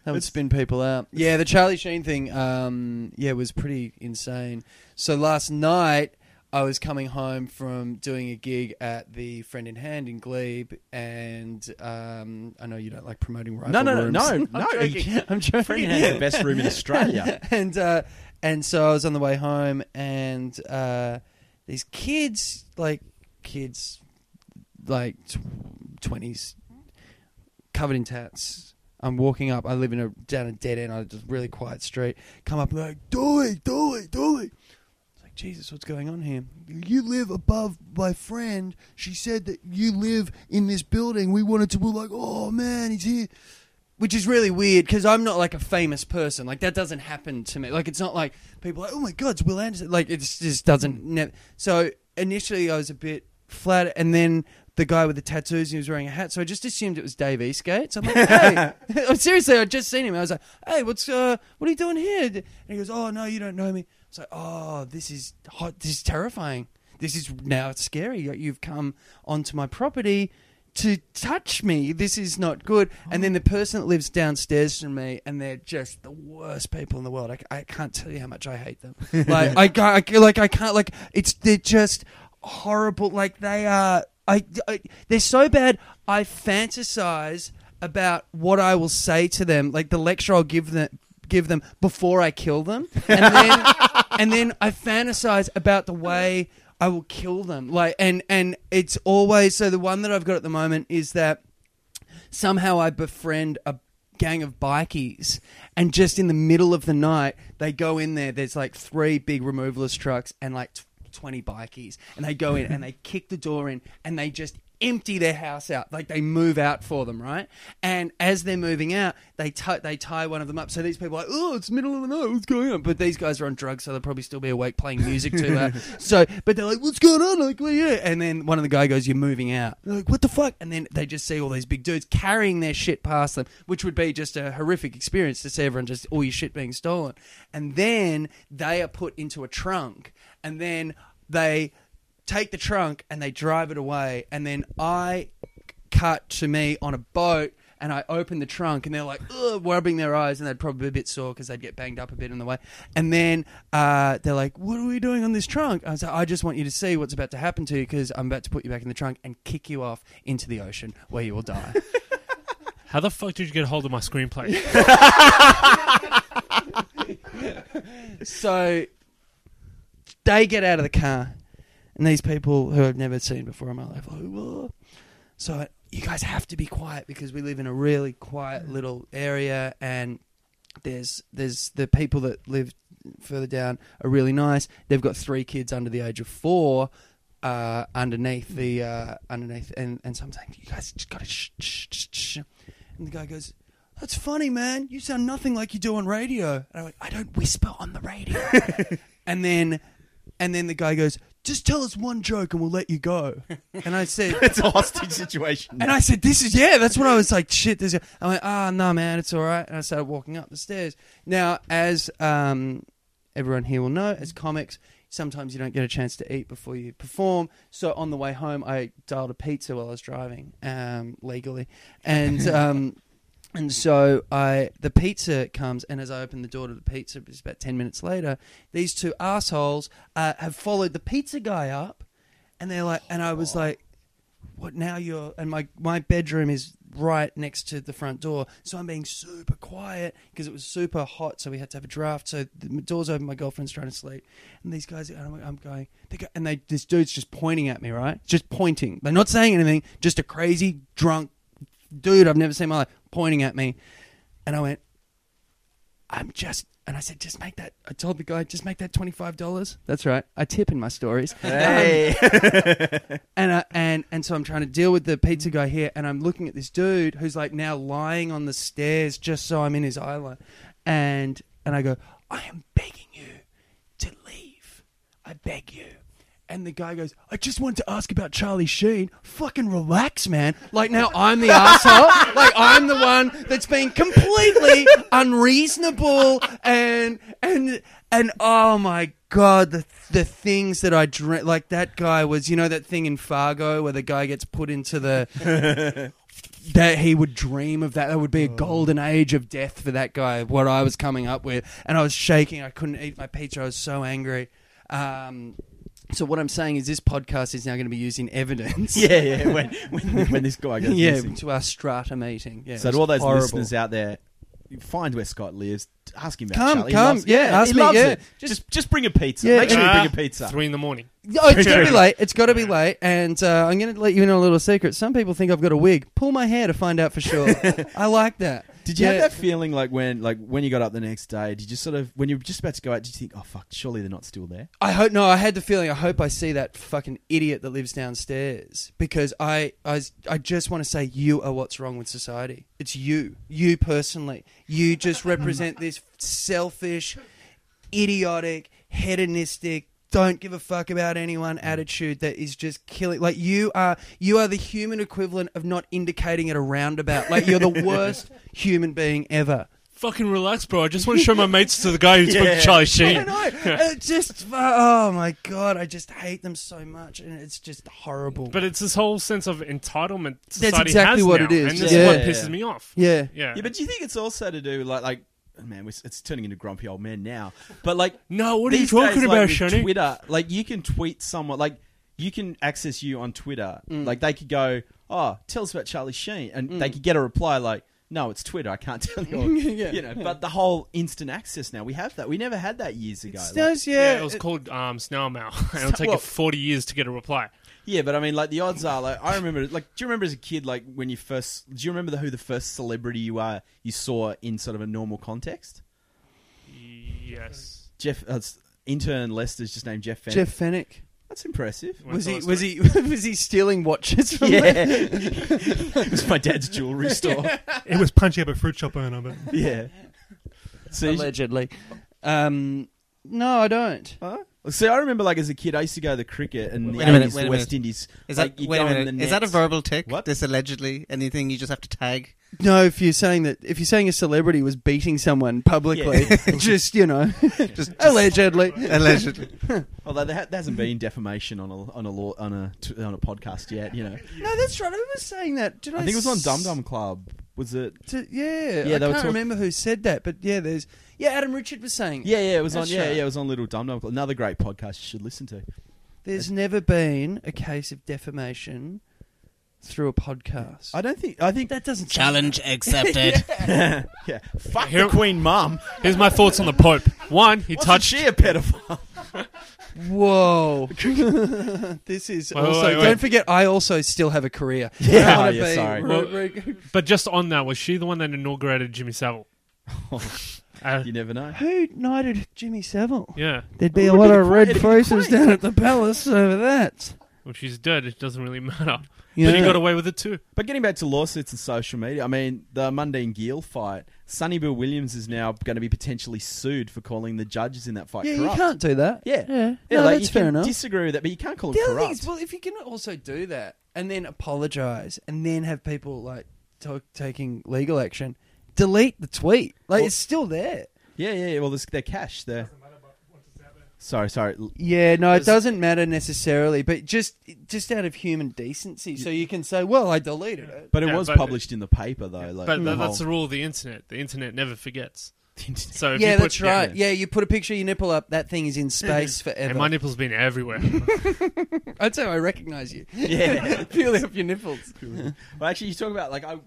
Speaker 2: That would spin people out. Yeah, the Charlie Sheen thing, um, yeah, was pretty insane. So last night. I was coming home from doing a gig at the Friend in Hand in Glebe, and um, I know you don't like promoting rifle
Speaker 1: No, no, no,
Speaker 2: rooms.
Speaker 1: no,
Speaker 2: I'm
Speaker 1: no.
Speaker 2: joking. I'm joking.
Speaker 1: Freddie has the best room in Australia.
Speaker 2: and uh, and so I was on the way home, and uh, these kids, like kids, like twenties, covered in tats. I'm walking up. I live in a down a dead end. I just really quiet street. Come up and they're like, Dolly, Dolly, Dolly. It's like Jesus, what's going on here? You live above my friend. She said that you live in this building. We wanted to. We're like, oh man, he's here which is really weird because I'm not like a famous person. Like that doesn't happen to me. Like it's not like people are like, oh my god, it's Wil Anderson. Like it just doesn't. Ne- so initially I was a bit flat, and then the guy with the tattoos, he was wearing a hat, so I just assumed it was Dave Eastgate. So I'm like, hey, seriously, I'd just seen him. I was like, hey, what's uh, what are you doing here? And he goes, oh no, you don't know me. I was like, oh, this is hot. This is terrifying. This is now it's scary. You've come onto my property to touch me. This is not good. And then the oh. person that lives downstairs from me, and they're just the worst people in the world. I, I can't tell you how much I hate them. Like I, can't- I like I can't like it's they're just horrible. Like they are. I, I they're so bad. I fantasize about what I will say to them, like the lecture I'll give them give them before I kill them, and then and then I fantasize about the way I will kill them. Like and and it's always so the one that I've got at the moment is that somehow I befriend a gang of bikies, and just in the middle of the night, they go in there. There's like three big removalist trucks and like t- twenty bikies, and they go in and they kick the door in and they just empty their house out. Like they move out for them, right? And as they're moving out, they tie they tie one of them up. So these people are like, oh, it's middle of the night, what's going on? But these guys are on drugs, so they'll probably still be awake playing music to that. so, but they're like, what's going on? Like, well, yeah. And then one of the guy goes, you're moving out. They're like, what the fuck? And then they just see all these big dudes carrying their shit past them, which would be just a horrific experience to see everyone just all your shit being stolen. And then they are put into a trunk, and then they take the trunk and they drive it away. And then I cut to me on a boat and I open the trunk and they're like, Ugh, rubbing their eyes and they'd probably be a bit sore because they'd get banged up a bit in the way. And then uh, they're like, what are we doing on this trunk? I was like, I just want you to see what's about to happen to you because I'm about to put you back in the trunk and kick you off into the ocean where you will die.
Speaker 4: How the fuck did you get a hold of my screenplay?
Speaker 2: so they get out of the car, and these people who I've never seen before in my life, are like, "Whoa." so you guys have to be quiet because we live in a really quiet little area, and there's there's the people that live further down are really nice. They've got three kids under the age of four. Uh, underneath the uh, underneath, and and so I'm saying, you guys just gotta shh, shh, shh, shh. And the guy goes, "That's funny, man. You sound nothing like you do on radio." And I'm like, "I don't whisper on the radio." and then, and then the guy goes, "Just tell us one joke and we'll let you go." And I said,
Speaker 1: it's a hostage situation.
Speaker 2: and I said, "This is yeah." That's what I was like. Shit. This. Is, I went, "Ah, no, man, it's all right." And I started walking up the stairs. Now, as um, everyone here will know, as comics, sometimes you don't get a chance to eat before you perform. So on the way home, I dialed a pizza while I was driving, um, legally, and um, and so I the pizza comes, and as I open the door to the pizza, it's about ten minutes later. These two assholes uh, have followed the pizza guy up, and they're like, and I was like, "What now? You're and my my bedroom is right next to the front door, so I'm being super quiet because it was super hot, so we had to have a draft. So the doors open, my girlfriend's trying to sleep, and these guys, and I'm, I'm going, they go, and they this dude's just pointing at me, right? Just pointing. They're not saying anything, just a crazy drunk dude I've never seen in my life pointing at me, and I went, I'm just. And I said, just make that. I told the guy, just make that twenty five dollars. That's right. I tip in my stories.
Speaker 1: Hey.
Speaker 2: And uh, and and so I'm trying to deal with the pizza guy here, and I'm looking at this dude who's like now lying on the stairs just so I'm in his eye line, and and I go, I am begging you to leave. I beg you. And the guy goes, I just wanted to ask about Charlie Sheen. Fucking relax, man. Like now I'm the asshole. Like I'm the one that's being completely unreasonable and and and oh my god, the the things that I dream like that guy was, you know, that thing in Fargo where the guy gets put into the that he would dream of that. That would be a golden age of death for that guy. What I was coming up with, and I was shaking. I couldn't eat my pizza. I was so angry. Um, so what I'm saying is, this podcast is now going to be used in evidence.
Speaker 1: yeah, yeah. When, when, when this guy goes
Speaker 2: yeah,
Speaker 1: missing.
Speaker 2: to our strata meeting. Yeah,
Speaker 1: So to all those
Speaker 2: horrible.
Speaker 1: listeners out there, find where Scott lives. Ask him about
Speaker 2: Come,
Speaker 1: Charlie. He
Speaker 2: come,
Speaker 1: loves-
Speaker 2: yeah, ask
Speaker 1: he
Speaker 2: me,
Speaker 1: loves
Speaker 2: yeah.
Speaker 1: it. Just, just bring a pizza.
Speaker 2: Yeah,
Speaker 1: Make sure you
Speaker 4: Ah,
Speaker 1: bring a pizza.
Speaker 4: Three in the morning.
Speaker 2: Oh, it's gonna be late. It's got to be late, and uh, I'm gonna let you in on a little secret. Some people think I've got a wig. Pull my hair to find out for sure. I like that.
Speaker 1: Did you
Speaker 2: Yeah.
Speaker 1: have that feeling like when, like when you got up the next day? Did you sort of, when you were just about to go out, did you think, oh fuck, surely they're not still there?
Speaker 2: I hope no. I had the feeling. I hope I see that fucking idiot that lives downstairs because I, I, I just want to say you are what's wrong with society. It's you, you personally. You just represent this selfish, idiotic, hedonistic. Don't give a fuck about anyone mm. attitude that is just killing. Like you are, you are the human equivalent of not indicating at a roundabout. Like you're the worst human being ever.
Speaker 4: Fucking relax, bro. I just want to show my mates to the guy who spoke
Speaker 1: Yeah.
Speaker 4: to Charlie
Speaker 2: I
Speaker 4: Sheen.
Speaker 2: know. It just, oh my god, I just hate them so much, and it's just horrible.
Speaker 4: But it's this whole sense of entitlement
Speaker 2: That's exactly
Speaker 4: has
Speaker 2: what
Speaker 4: now,
Speaker 2: it is.
Speaker 4: and this
Speaker 2: Yeah.
Speaker 4: is what
Speaker 1: Yeah.
Speaker 4: pisses me off.
Speaker 2: yeah,
Speaker 4: Yeah.
Speaker 1: Yeah, but do you think it's also to do like, like, man, it's turning into grumpy old men now. But like,
Speaker 4: no, what are you talking
Speaker 1: days,
Speaker 4: about,
Speaker 1: like, with
Speaker 4: Shani?
Speaker 1: Twitter, like you can tweet someone, like you can access you on Twitter.
Speaker 2: Mm.
Speaker 1: Like they could go, oh, tell us about Charlie Sheen, and
Speaker 2: Mm.
Speaker 1: they could get a reply like, No, it's Twitter. I can't tell you.
Speaker 2: Yeah.
Speaker 1: You know, but the whole instant access now we have that. We never had that years ago. Like-
Speaker 2: Does,
Speaker 4: Yeah,
Speaker 2: yeah.
Speaker 4: it was called um, snail mail, and it'll take
Speaker 1: Well-
Speaker 4: you forty years to get a reply.
Speaker 1: Yeah, but I mean, like the odds are, like I remember, like, do you remember as a kid, like when you first, do you remember the, who the first celebrity you are you saw in sort of a normal context?
Speaker 4: Yes.
Speaker 1: Jeff, uh, it's- intern Lester's just named Jeff. Fenech.
Speaker 2: Jeff Fenech.
Speaker 1: that's impressive.
Speaker 4: Wanna
Speaker 2: Was
Speaker 4: tell
Speaker 2: he
Speaker 4: a
Speaker 2: was he was he stealing watches from
Speaker 1: Yeah,
Speaker 2: them?
Speaker 1: it was my dad's jewelry store.
Speaker 5: It was punching up a fruit shop owner, but
Speaker 1: Yeah. So
Speaker 2: Allegedly. Um, no, I don't.
Speaker 1: Huh? See, I remember like as a kid, I used to go to the cricket and the
Speaker 3: Wait a minute,
Speaker 1: 80s,
Speaker 3: wait
Speaker 1: the
Speaker 3: a
Speaker 1: West
Speaker 3: minute.
Speaker 1: Indies.
Speaker 3: Is
Speaker 1: like,
Speaker 3: that
Speaker 1: you
Speaker 3: wait a
Speaker 1: in
Speaker 3: minute?
Speaker 1: the
Speaker 3: Is that a
Speaker 1: nets.
Speaker 3: verbal tick?
Speaker 1: What?
Speaker 3: This allegedly anything you just have to tag?
Speaker 2: No, if you're saying that, if you're saying a celebrity was beating someone publicly, just you know, just allegedly.
Speaker 3: allegedly.
Speaker 1: Although there, ha- there hasn't been defamation on a on a law, on a t- on a podcast yet, you know.
Speaker 2: No, that's right. I was saying that. Did I,
Speaker 1: I think it was on Dum Dum Club. Was it?
Speaker 2: to- yeah,
Speaker 1: Yeah,
Speaker 2: I
Speaker 1: they were
Speaker 2: can't
Speaker 1: talk-
Speaker 2: remember who said that, but yeah, there's yeah. Adam Richard was saying.
Speaker 1: Yeah, yeah, it was
Speaker 2: That's
Speaker 1: on. Yeah,
Speaker 2: right.
Speaker 1: yeah, it was on Little Dum Dum Club. Another great podcast you should listen to.
Speaker 2: There's never been a case of defamation through a podcast.
Speaker 1: I don't think. I think
Speaker 2: that doesn't
Speaker 3: Challenge accepted.
Speaker 1: yeah. Fuck
Speaker 4: Here-
Speaker 1: the Queen Mum.
Speaker 4: Here's my thoughts on the Pope. One, he
Speaker 1: Wasn't
Speaker 4: touched.
Speaker 1: she a pedophile?
Speaker 2: Whoa! this is
Speaker 4: Wait, wait,
Speaker 2: also.
Speaker 4: wait, wait.
Speaker 2: Don't forget, I also still have a career.
Speaker 1: Yeah,
Speaker 2: I don't wanna
Speaker 1: yeah,
Speaker 2: be
Speaker 1: sorry.
Speaker 4: But just on that, was she the one that inaugurated Jimmy Savile? Uh,
Speaker 1: you never know.
Speaker 2: Who knighted Jimmy Savile?
Speaker 4: yeah.
Speaker 2: There'd be a lot of red faces down at the palace over that.
Speaker 4: Well, she's dead. It doesn't really matter.
Speaker 2: You
Speaker 4: But he got away with it too.
Speaker 1: But getting back to lawsuits and social media, I mean, the Mundine Geale fight, Sonny Bill Williams is now going to be potentially sued for calling the judges in that fight
Speaker 2: yeah,
Speaker 1: corrupt.
Speaker 2: you can't do that.
Speaker 1: Yeah.
Speaker 2: yeah,
Speaker 1: Yeah,
Speaker 2: no,
Speaker 1: like,
Speaker 2: that's
Speaker 1: you
Speaker 2: fair
Speaker 1: can
Speaker 2: enough.
Speaker 1: disagree with that, but you can't call
Speaker 2: the
Speaker 1: it
Speaker 2: other
Speaker 1: corrupt.
Speaker 2: thing is, well, if you can also do that and then apologize and then have people like to- taking legal action, delete the tweet. Like
Speaker 1: Well-
Speaker 2: it's still there.
Speaker 1: yeah, yeah, yeah. Well, this, they're cash. They're... Sorry, sorry.
Speaker 2: Yeah, no, it
Speaker 4: Does-
Speaker 2: doesn't matter necessarily, but just just out of human decency, so you can say, "Well, I deleted it."
Speaker 1: But it
Speaker 4: Yeah,
Speaker 1: was
Speaker 4: but-
Speaker 1: published in the paper, though. Like,
Speaker 4: But
Speaker 1: the
Speaker 4: tha- that's the
Speaker 1: whole-
Speaker 4: rule of the internet. The internet never forgets. So if
Speaker 2: yeah,
Speaker 4: you put,
Speaker 2: that's right. Yeah, you put a picture of your nipple up, that thing is in space forever.
Speaker 4: And my nipple's been everywhere.
Speaker 2: I'd say I recognise you.
Speaker 1: Yeah.
Speaker 2: purely off your nipples.
Speaker 1: well, actually, you talk about like I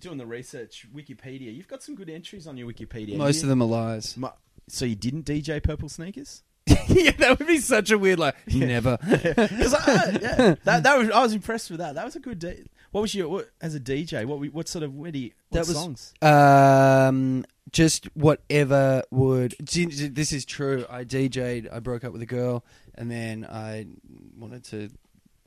Speaker 1: doing the research. Wikipedia. You've got some good entries on your Wikipedia.
Speaker 2: Most of them are lies.
Speaker 1: Mu- So you didn't DJ Purple Sneakers?
Speaker 2: yeah, that would be such a weird like. Never.
Speaker 1: Because I, yeah, that, that was I was impressed with that. That was a good. day. what was your what, as a DJ? What we- what sort of where do you, what
Speaker 2: That was-
Speaker 1: songs?
Speaker 2: Um, just whatever would. d- d- This is true. I DJ'd. I broke up with a girl, and then I wanted to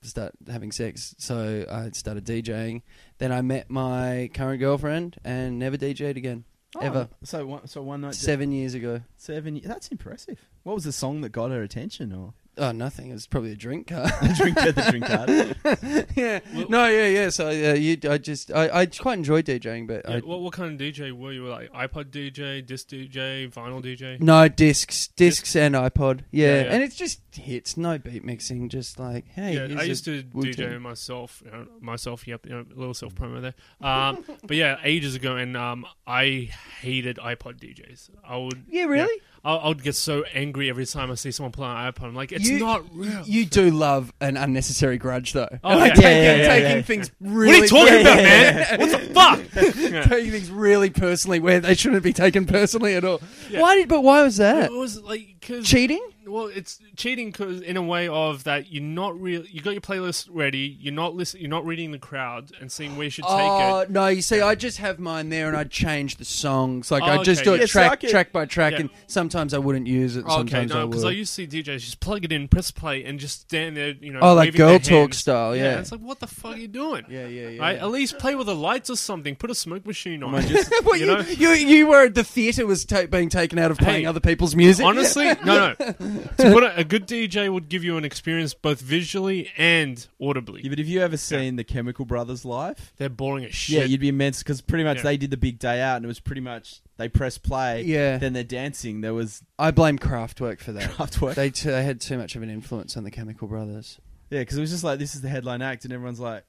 Speaker 2: start having sex, so I started DJing. Then I met my current girlfriend, and never DJ'd again. Ever.
Speaker 1: Oh, So one, so one night
Speaker 2: Seven years ago.
Speaker 1: seven. That's impressive. What was the song that got her attention? Or
Speaker 2: Oh, nothing. It was probably a drink card.
Speaker 1: drink the drink card.
Speaker 2: yeah. No, yeah, yeah. So uh, you, I just, I, I quite enjoy DJing, but
Speaker 4: Yeah,
Speaker 2: I,
Speaker 4: what, what kind of DJ were you? Like iPod DJ, disc DJ, vinyl DJ?
Speaker 2: no discs, discs and iPod. Yeah.
Speaker 4: Yeah, yeah.
Speaker 2: and it's just hits, no beat mixing, just like hey.
Speaker 4: yeah,
Speaker 2: here's
Speaker 4: I
Speaker 2: a
Speaker 4: used to
Speaker 2: Wu-Tang.
Speaker 4: DJ myself. You know, myself, yep, you know, a little self promo there. Um, but yeah, ages ago, and um, I hated iPod DJs. I would,
Speaker 2: Yeah, really?
Speaker 4: I, I would get so angry every time I see someone play an iPod. I'm like, it's
Speaker 2: You-
Speaker 4: not real.
Speaker 2: You do love an unnecessary grudge, though.
Speaker 4: Oh,
Speaker 2: Like,
Speaker 4: yeah.
Speaker 2: taking,
Speaker 1: Yeah, yeah, yeah,
Speaker 2: taking
Speaker 1: yeah.
Speaker 2: things
Speaker 4: what
Speaker 2: really.
Speaker 4: are you talking about, man? What the fuck? Yeah.
Speaker 2: Taking things really personally where they shouldn't be taken personally at all.
Speaker 4: Yeah.
Speaker 2: Why did? But why was that?
Speaker 4: It was like cause,
Speaker 2: Cheating?
Speaker 4: Well, it's cheating cause in a way of that you're not real. You got your playlist ready. You're not listen, You're not reading the crowd and seeing where you should take
Speaker 2: Oh
Speaker 4: it.
Speaker 2: no! You see, I just have mine there, and I'd change the songs. Like
Speaker 4: Oh,
Speaker 2: I'd just
Speaker 4: okay.
Speaker 2: do it
Speaker 1: Yeah, so I
Speaker 2: track
Speaker 1: could-
Speaker 2: track by track,
Speaker 4: Yeah.
Speaker 2: and sometimes I wouldn't use it.
Speaker 4: Oh, okay,
Speaker 2: Sometimes
Speaker 4: no, because
Speaker 2: would.
Speaker 4: I used to see DJs just plug it in, press play, and just stand there, you know.
Speaker 2: oh, like
Speaker 4: waving
Speaker 2: girl
Speaker 4: their
Speaker 2: talk
Speaker 4: hands.
Speaker 2: style. Yeah.
Speaker 4: it's like what the fuck are you doing?
Speaker 2: yeah, yeah, yeah.
Speaker 4: Right? At least play with the lights or something. Put a smoke machine on.
Speaker 1: Just-
Speaker 2: Well,
Speaker 4: you
Speaker 2: you,
Speaker 4: know?
Speaker 2: you, you were the theatre was ta- being taken out of playing
Speaker 4: Hey,
Speaker 2: other people's music.
Speaker 4: Honestly, no, no. To put a, a good DJ would give you an experience both visually and audibly.
Speaker 1: Yeah, but have you ever seen the Chemical Brothers live?
Speaker 4: They're boring as shit.
Speaker 1: Yeah, you'd be immense because pretty much
Speaker 4: Yeah.
Speaker 1: they did the big day out, and it was pretty much they press play.
Speaker 2: Yeah.
Speaker 1: Then they're dancing. There was
Speaker 2: I blame Kraftwerk for that.
Speaker 1: Kraftwerk.
Speaker 2: they, t- they had too much of an influence on the Chemical Brothers.
Speaker 1: Yeah, because it was just like this is the headline act, and everyone's like,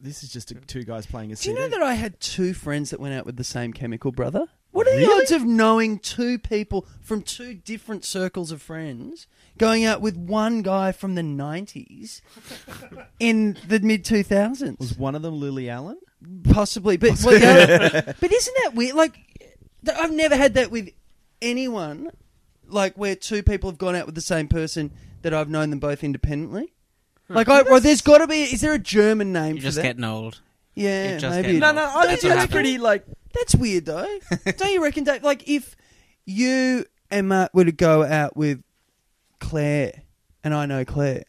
Speaker 1: "This is just a, two guys playing a
Speaker 2: Do you know that I had two friends that went out with the same Chemical Brother? What are the
Speaker 1: Really?
Speaker 2: odds of knowing two people from two different circles of friends going out with one guy from the 90s in the mid 2000s?
Speaker 1: was one of them Lily Allen?
Speaker 2: Possibly, but well, yeah, but isn't that weird? Like, th- I've never had that with anyone. Like where two people have gone out with the same person that I've known them both independently. Hmm. Like, I, well, there's got to be. Is there a German name
Speaker 3: You're
Speaker 2: for
Speaker 3: just
Speaker 2: that?
Speaker 3: getting old.
Speaker 2: yeah,
Speaker 3: you're just
Speaker 2: maybe.
Speaker 3: getting
Speaker 1: No,
Speaker 3: old.
Speaker 1: no, I
Speaker 3: That's
Speaker 1: think
Speaker 3: what
Speaker 1: that's
Speaker 3: happened.
Speaker 1: pretty like.
Speaker 2: That's weird though. Don't you reckon, Dave? Like if you and Matt were to go out with Claire, and I know Claire,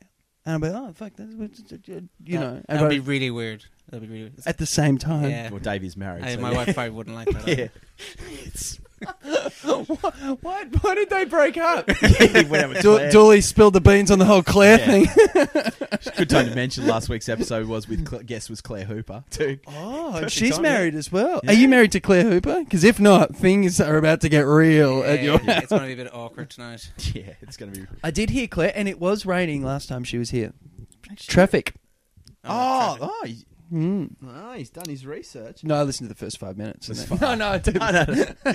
Speaker 2: and I'd be, like, oh fuck, that's you know,
Speaker 3: That-
Speaker 2: and
Speaker 3: that'd
Speaker 2: I-
Speaker 3: be really weird. That'd be really weird.
Speaker 2: at the same time.
Speaker 3: Yeah.
Speaker 1: Well, Davey's married.
Speaker 3: I,
Speaker 1: so
Speaker 3: my
Speaker 1: yeah.
Speaker 3: wife probably wouldn't like that.
Speaker 1: Yeah.
Speaker 2: Why, why did they break up?
Speaker 1: He went out with
Speaker 2: Du-
Speaker 1: Claire.
Speaker 2: Dooley spilled the beans on the whole Claire
Speaker 1: Yeah.
Speaker 2: thing.
Speaker 1: Good time to mention last week's episode was with Cla- guest was Claire Hooper too.
Speaker 2: Oh,
Speaker 1: Perfect
Speaker 2: she's
Speaker 1: timing.
Speaker 2: married as well.
Speaker 1: Yeah.
Speaker 2: Are you married to Claire Hooper? Because if not, things are about to get real at your.
Speaker 3: Yeah, it's going to be a bit awkward tonight.
Speaker 1: Yeah, it's gonna be.
Speaker 2: I did hear Claire, and it was raining last time she was here. Traffic.
Speaker 1: Oh, oh,
Speaker 3: traffic.
Speaker 1: oh, he's,
Speaker 2: Mm.
Speaker 1: oh, he's done his research.
Speaker 2: No, I listened to the first five minutes. and
Speaker 1: That's
Speaker 2: then-
Speaker 1: fine.
Speaker 2: No, no, I didn't.
Speaker 1: No, no,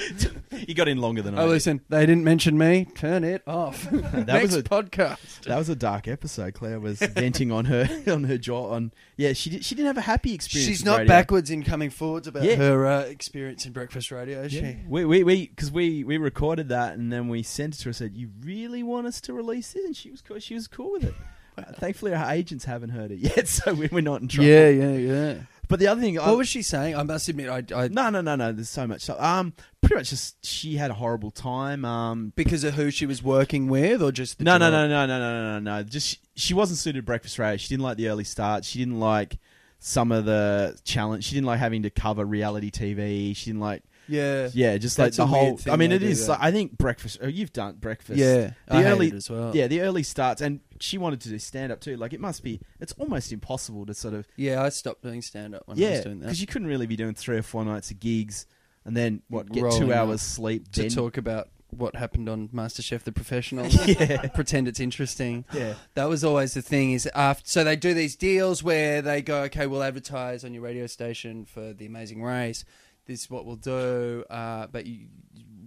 Speaker 1: no. you got in longer than I.
Speaker 2: Oh,
Speaker 1: did.
Speaker 2: listen, they didn't mention me. Turn it off.
Speaker 1: That
Speaker 2: Next
Speaker 1: was a
Speaker 2: podcast.
Speaker 1: that was a dark episode. Claire was venting on her on her jaw. On yeah, she did, she didn't have a happy experience.
Speaker 2: She's
Speaker 1: with
Speaker 2: not
Speaker 1: radio.
Speaker 2: backwards in coming forwards about
Speaker 1: Yeah.
Speaker 2: her uh, experience in breakfast radio, is
Speaker 1: Yeah.
Speaker 2: she?
Speaker 1: We we we because we we recorded that and then we sent it to her. Said you really want us to release it, and she was cool. She was cool with it. Thankfully, our agents haven't heard it yet, so we- we're not in trouble.
Speaker 2: Yeah, yeah, yeah.
Speaker 1: But the other thing, I,
Speaker 2: What was she saying? I must admit, I, I
Speaker 1: no, no, no, no. There's so much. So, um, pretty much just she had a horrible time. Um,
Speaker 2: because of who she was working with, or just the
Speaker 1: no, no, no, no, no, no, no, no. Just she wasn't suited to breakfast radio. She didn't like the early start. She didn't like some of the challenge. She didn't like having to cover reality TV. She didn't like,
Speaker 2: Yeah,
Speaker 1: yeah, just like
Speaker 2: That's
Speaker 1: the
Speaker 2: a weird
Speaker 1: whole.
Speaker 2: thing
Speaker 1: I mean,
Speaker 2: they
Speaker 1: it
Speaker 2: do
Speaker 1: is. Like, I think breakfast. Oh, you've done breakfast.
Speaker 2: yeah.
Speaker 1: The
Speaker 2: I hate
Speaker 1: early-
Speaker 2: it as well.
Speaker 1: Yeah, the early starts, and she wanted to do stand up too. Like it must be, it's almost impossible to sort of
Speaker 2: yeah. I stopped doing stand up when I
Speaker 1: yeah,
Speaker 2: was doing that
Speaker 1: because you couldn't really be doing three or four nights of gigs and then what get
Speaker 2: Rolling
Speaker 1: two
Speaker 2: up
Speaker 1: hours sleep.
Speaker 2: to
Speaker 1: then,
Speaker 2: talk about what happened on MasterChef: The Professional.
Speaker 1: Yeah.
Speaker 2: pretend it's interesting.
Speaker 1: Yeah,
Speaker 2: That was always the thing. Is after so they do these deals where they go, okay, we'll advertise on your radio station for the Amazing Race. This is what we'll do, uh, but you,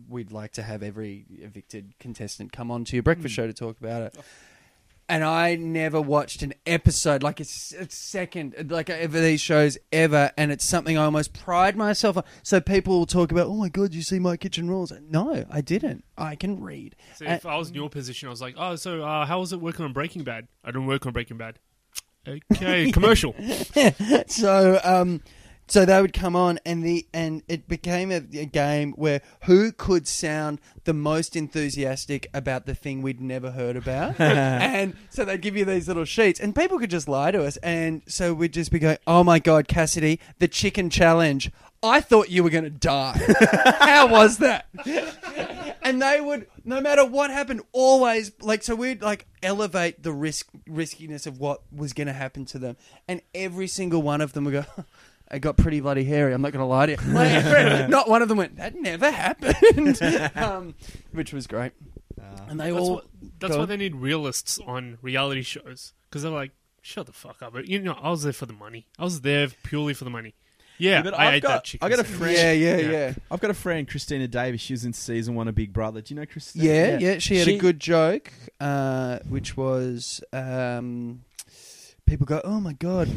Speaker 2: we'd like to have every evicted contestant come on to your breakfast show to talk about it. And I never watched an episode, like a, s- a second, like ever these shows ever, and it's something I almost pride myself on. So people will talk about, oh my god, you see my kitchen rules? No, I didn't. I can read.
Speaker 4: So if I was in your position, I was like, oh, so uh, how was it working on Breaking Bad? I don't work on Breaking Bad. Okay, commercial.
Speaker 2: so um so they would come on and the and it became a, a game where who could sound the most enthusiastic about the thing we'd never heard about. And so they'd give you these little sheets and people could just lie to us. And so we'd just be going oh my god cassidy the chicken challenge. I thought you were going to die. How was that? And they would no matter what happened always like so we'd like elevate the risk riskiness of what was going to happen to them. And every single one of them would go I got pretty bloody hairy. I'm not going to lie to you. Like, every- not one of them went. That never happened, um, which was great. And they
Speaker 4: That's,
Speaker 2: all.
Speaker 4: what, that's why
Speaker 2: on.
Speaker 4: they need realists on reality shows because they're like, shut the fuck up. You know, I was there for the money. I was there purely for the money. Yeah,
Speaker 1: Yeah, but
Speaker 4: I
Speaker 1: I've
Speaker 4: ate
Speaker 1: got-
Speaker 4: that chicken.
Speaker 1: I got a friend-
Speaker 2: yeah, yeah,
Speaker 4: Yeah.
Speaker 2: yeah,
Speaker 1: I've got a friend, Christina Davie. She was in season one of Big Brother. Do you know Christina?
Speaker 2: yeah, yeah. She had a good joke, uh, which was um, people go, "Oh my god."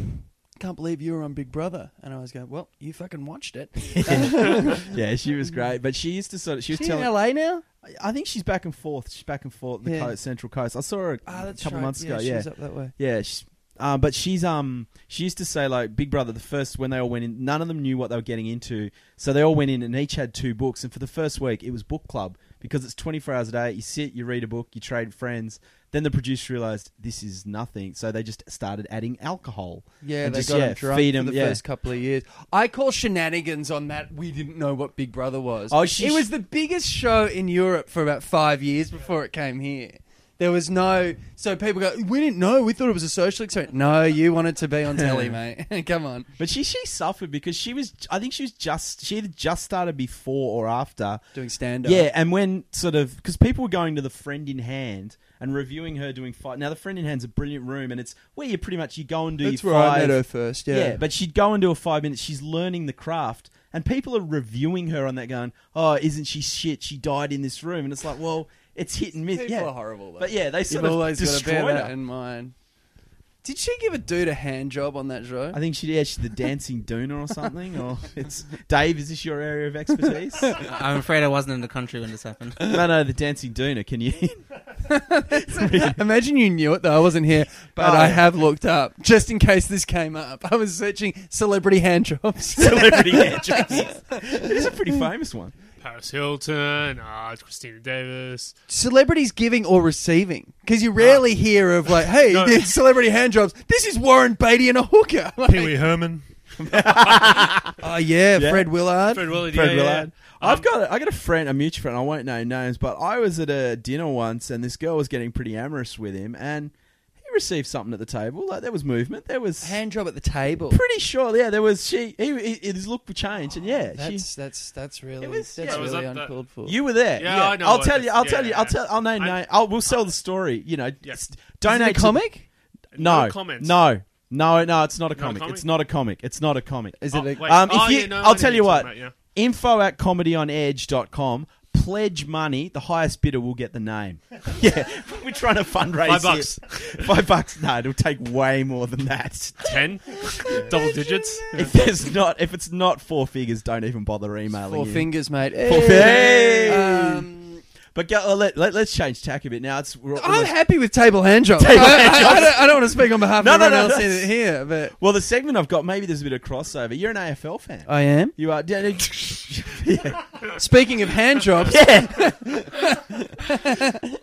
Speaker 2: Can't believe you were on Big Brother, and I was going, "Well, you fucking watched it."
Speaker 1: yeah, she was great. But she used to sort of. She was
Speaker 2: She in
Speaker 1: telling.
Speaker 2: LA now?
Speaker 1: I think she's back and forth. She's back and forth the
Speaker 2: Yeah.
Speaker 1: coast, Central Coast. I saw her a
Speaker 2: Ah, that's
Speaker 1: couple
Speaker 2: right.
Speaker 1: months ago. Yeah,
Speaker 2: was up that way.
Speaker 1: yeah. She's, um, but she's um she used to say like Big Brother the first when they all went in, none of them knew what they were getting into, so they all went in and each had two books. And for the first week, it was book club because it's twenty four hours a day. You sit, you read a book, you trade friends. Then the producer realized this is nothing, so they just started adding alcohol.
Speaker 2: Yeah,
Speaker 1: And
Speaker 2: they
Speaker 1: just,
Speaker 2: got
Speaker 1: yeah,
Speaker 2: him drunk
Speaker 1: feed
Speaker 2: for
Speaker 1: 'em,
Speaker 2: the
Speaker 1: yeah.
Speaker 2: first couple of years. I call shenanigans on that. We didn't know what Big Brother was.
Speaker 1: Oh, she-
Speaker 2: it was the biggest show in Europe for about five years before it came here. There was no, so people go, we didn't know. We thought it was a social experiment. No, you wanted to be on telly, mate. Come on.
Speaker 1: But she she suffered because she was I think she was just she either just started before or after
Speaker 2: Doing stand up.
Speaker 1: Yeah, and when sort of because people were going to the friend in hand and reviewing her doing fight. Now the friend in hand's a brilliant room, and it's where you pretty much you go and do
Speaker 2: That's
Speaker 1: your
Speaker 2: where
Speaker 1: five.
Speaker 2: I met her first. Yeah.
Speaker 1: but she'd go and do a five minutes. She's learning the craft, and people are reviewing her on that, going, "Oh, isn't she shit? She died in this room." And it's like, well, it's hit and miss.
Speaker 2: People
Speaker 1: yeah,
Speaker 2: are horrible. Though.
Speaker 1: but yeah, they
Speaker 2: You've
Speaker 1: sort of
Speaker 2: always got to bear that
Speaker 1: her.
Speaker 2: in mind. Did she give a dude a hand job on that show?
Speaker 1: I think she yeah, she's the dancing doona or something. Or it's Dave. Is this your area of expertise?
Speaker 3: I'm afraid I wasn't in the country when this happened.
Speaker 1: no, no, the dancing doona. Can you?
Speaker 2: Imagine you knew it though. I wasn't here, but
Speaker 1: Oh,
Speaker 2: I have looked up just in case this came up. I was searching celebrity hand jobs.
Speaker 1: Celebrity hand jobs. It is a pretty famous one.
Speaker 4: Paris Hilton, uh, Christina Davie.
Speaker 2: Celebrities giving or receiving, because you rarely hear of like, "Hey,
Speaker 4: No.
Speaker 2: there's celebrity hand jobs." This is Warren Beatty and a hooker. Like,
Speaker 5: Pee Wee Herman.
Speaker 2: oh yeah,
Speaker 1: Yeah.
Speaker 2: Fred Willard.
Speaker 4: Fred Willard,
Speaker 1: Fred
Speaker 4: yeah,
Speaker 1: Willard.
Speaker 4: yeah.
Speaker 1: I've
Speaker 4: Um,
Speaker 1: got a, I got a friend, a mutual friend. I won't name names, but I was at a dinner once, and this girl was getting pretty amorous with him, and he received something at the table. Like there was movement. There was
Speaker 2: Hand job at the table.
Speaker 1: pretty sure. Yeah, there was. She. He. he his look changed, and yeah, she.
Speaker 2: That's that's that's really
Speaker 1: was-
Speaker 2: that's
Speaker 1: yeah.
Speaker 4: Was
Speaker 2: really
Speaker 4: that the-
Speaker 2: uncalled for.
Speaker 1: You were there.
Speaker 4: Yeah, I know
Speaker 1: I'll
Speaker 4: it.
Speaker 1: tell you. I'll
Speaker 4: Yeah,
Speaker 1: tell you. I'll
Speaker 4: yeah.
Speaker 1: tell. I'll name.
Speaker 4: I-
Speaker 1: name. I'll, we'll sell the story. You know.
Speaker 4: Yeah.
Speaker 1: s-
Speaker 2: Is it
Speaker 1: Donate
Speaker 2: a
Speaker 1: to-
Speaker 2: comic?
Speaker 1: no.
Speaker 4: comments.
Speaker 1: No. No. No. It's not a
Speaker 4: Not a
Speaker 1: comic.
Speaker 4: comic?
Speaker 1: It's not a comic. It's not a comic.
Speaker 2: Is
Speaker 4: Oh,
Speaker 2: it? A,
Speaker 4: wait.
Speaker 1: Um, if
Speaker 4: Oh,
Speaker 1: you-
Speaker 4: yeah, no, I
Speaker 1: I'll
Speaker 4: know
Speaker 1: tell you
Speaker 4: you're
Speaker 1: what.
Speaker 4: talking about,
Speaker 1: Info at comedyonedge.com. Pledge money. The highest bidder will get the name. yeah. We're trying to fundraise.
Speaker 4: Five
Speaker 1: here.
Speaker 4: bucks.
Speaker 1: Five bucks. No, it'll take way more than that.
Speaker 4: yeah. Ten, double digits.
Speaker 1: If there's not, if it's not four figures, don't even bother emailing.
Speaker 2: Four
Speaker 1: in.
Speaker 2: fingers, mate.
Speaker 1: Four
Speaker 2: Hey.
Speaker 1: fingers.
Speaker 2: Um,
Speaker 1: But go, uh, let, let, us change tack a bit now. It's we're,
Speaker 2: I'm happy with table hand jobs.
Speaker 1: Table
Speaker 2: I,
Speaker 1: hand
Speaker 2: I- I
Speaker 1: jobs.
Speaker 2: don't, I don't want to speak on behalf
Speaker 1: No,
Speaker 2: of
Speaker 1: no,
Speaker 2: everyone
Speaker 1: no,
Speaker 2: else
Speaker 1: no.
Speaker 2: in here, but
Speaker 1: well, the segment I've got. Maybe there's a bit of crossover. You're an AFL fan.
Speaker 2: I am.
Speaker 1: You are. Yeah.
Speaker 2: Speaking of hand jobs,
Speaker 1: yeah.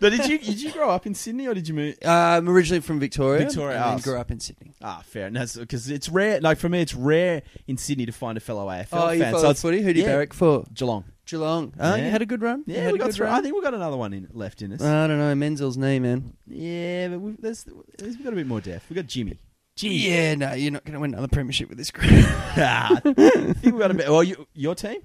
Speaker 1: but did you did you grow up in Sydney or did you move?
Speaker 2: uh, I'm originally from Victoria.
Speaker 1: Victoria,
Speaker 2: and
Speaker 1: ah,
Speaker 2: grew up in Sydney.
Speaker 1: Ah, fair. And that's because it's rare. Like for me, it's rare in Sydney to find a fellow AFL
Speaker 2: Oh, you
Speaker 1: fan.
Speaker 2: follow
Speaker 1: so
Speaker 2: footy? Who do you
Speaker 1: yeah.
Speaker 2: barrack for?
Speaker 1: Geelong.
Speaker 2: Geelong. Oh,
Speaker 1: Yeah.
Speaker 2: you had a good run. You
Speaker 1: Yeah,
Speaker 2: had
Speaker 1: we
Speaker 2: a
Speaker 1: got
Speaker 2: good
Speaker 1: through.
Speaker 2: run?
Speaker 1: I think we've got another one in left in us.
Speaker 2: I don't know. Menzel's knee, man.
Speaker 1: yeah, but we've, there's, there's, we've got a bit more depth. We've got Jimmy. Jimmy.
Speaker 2: Yeah, no, you're not going to win another premiership with this group.
Speaker 1: Ah, I think we got a bit. Well, you, your team.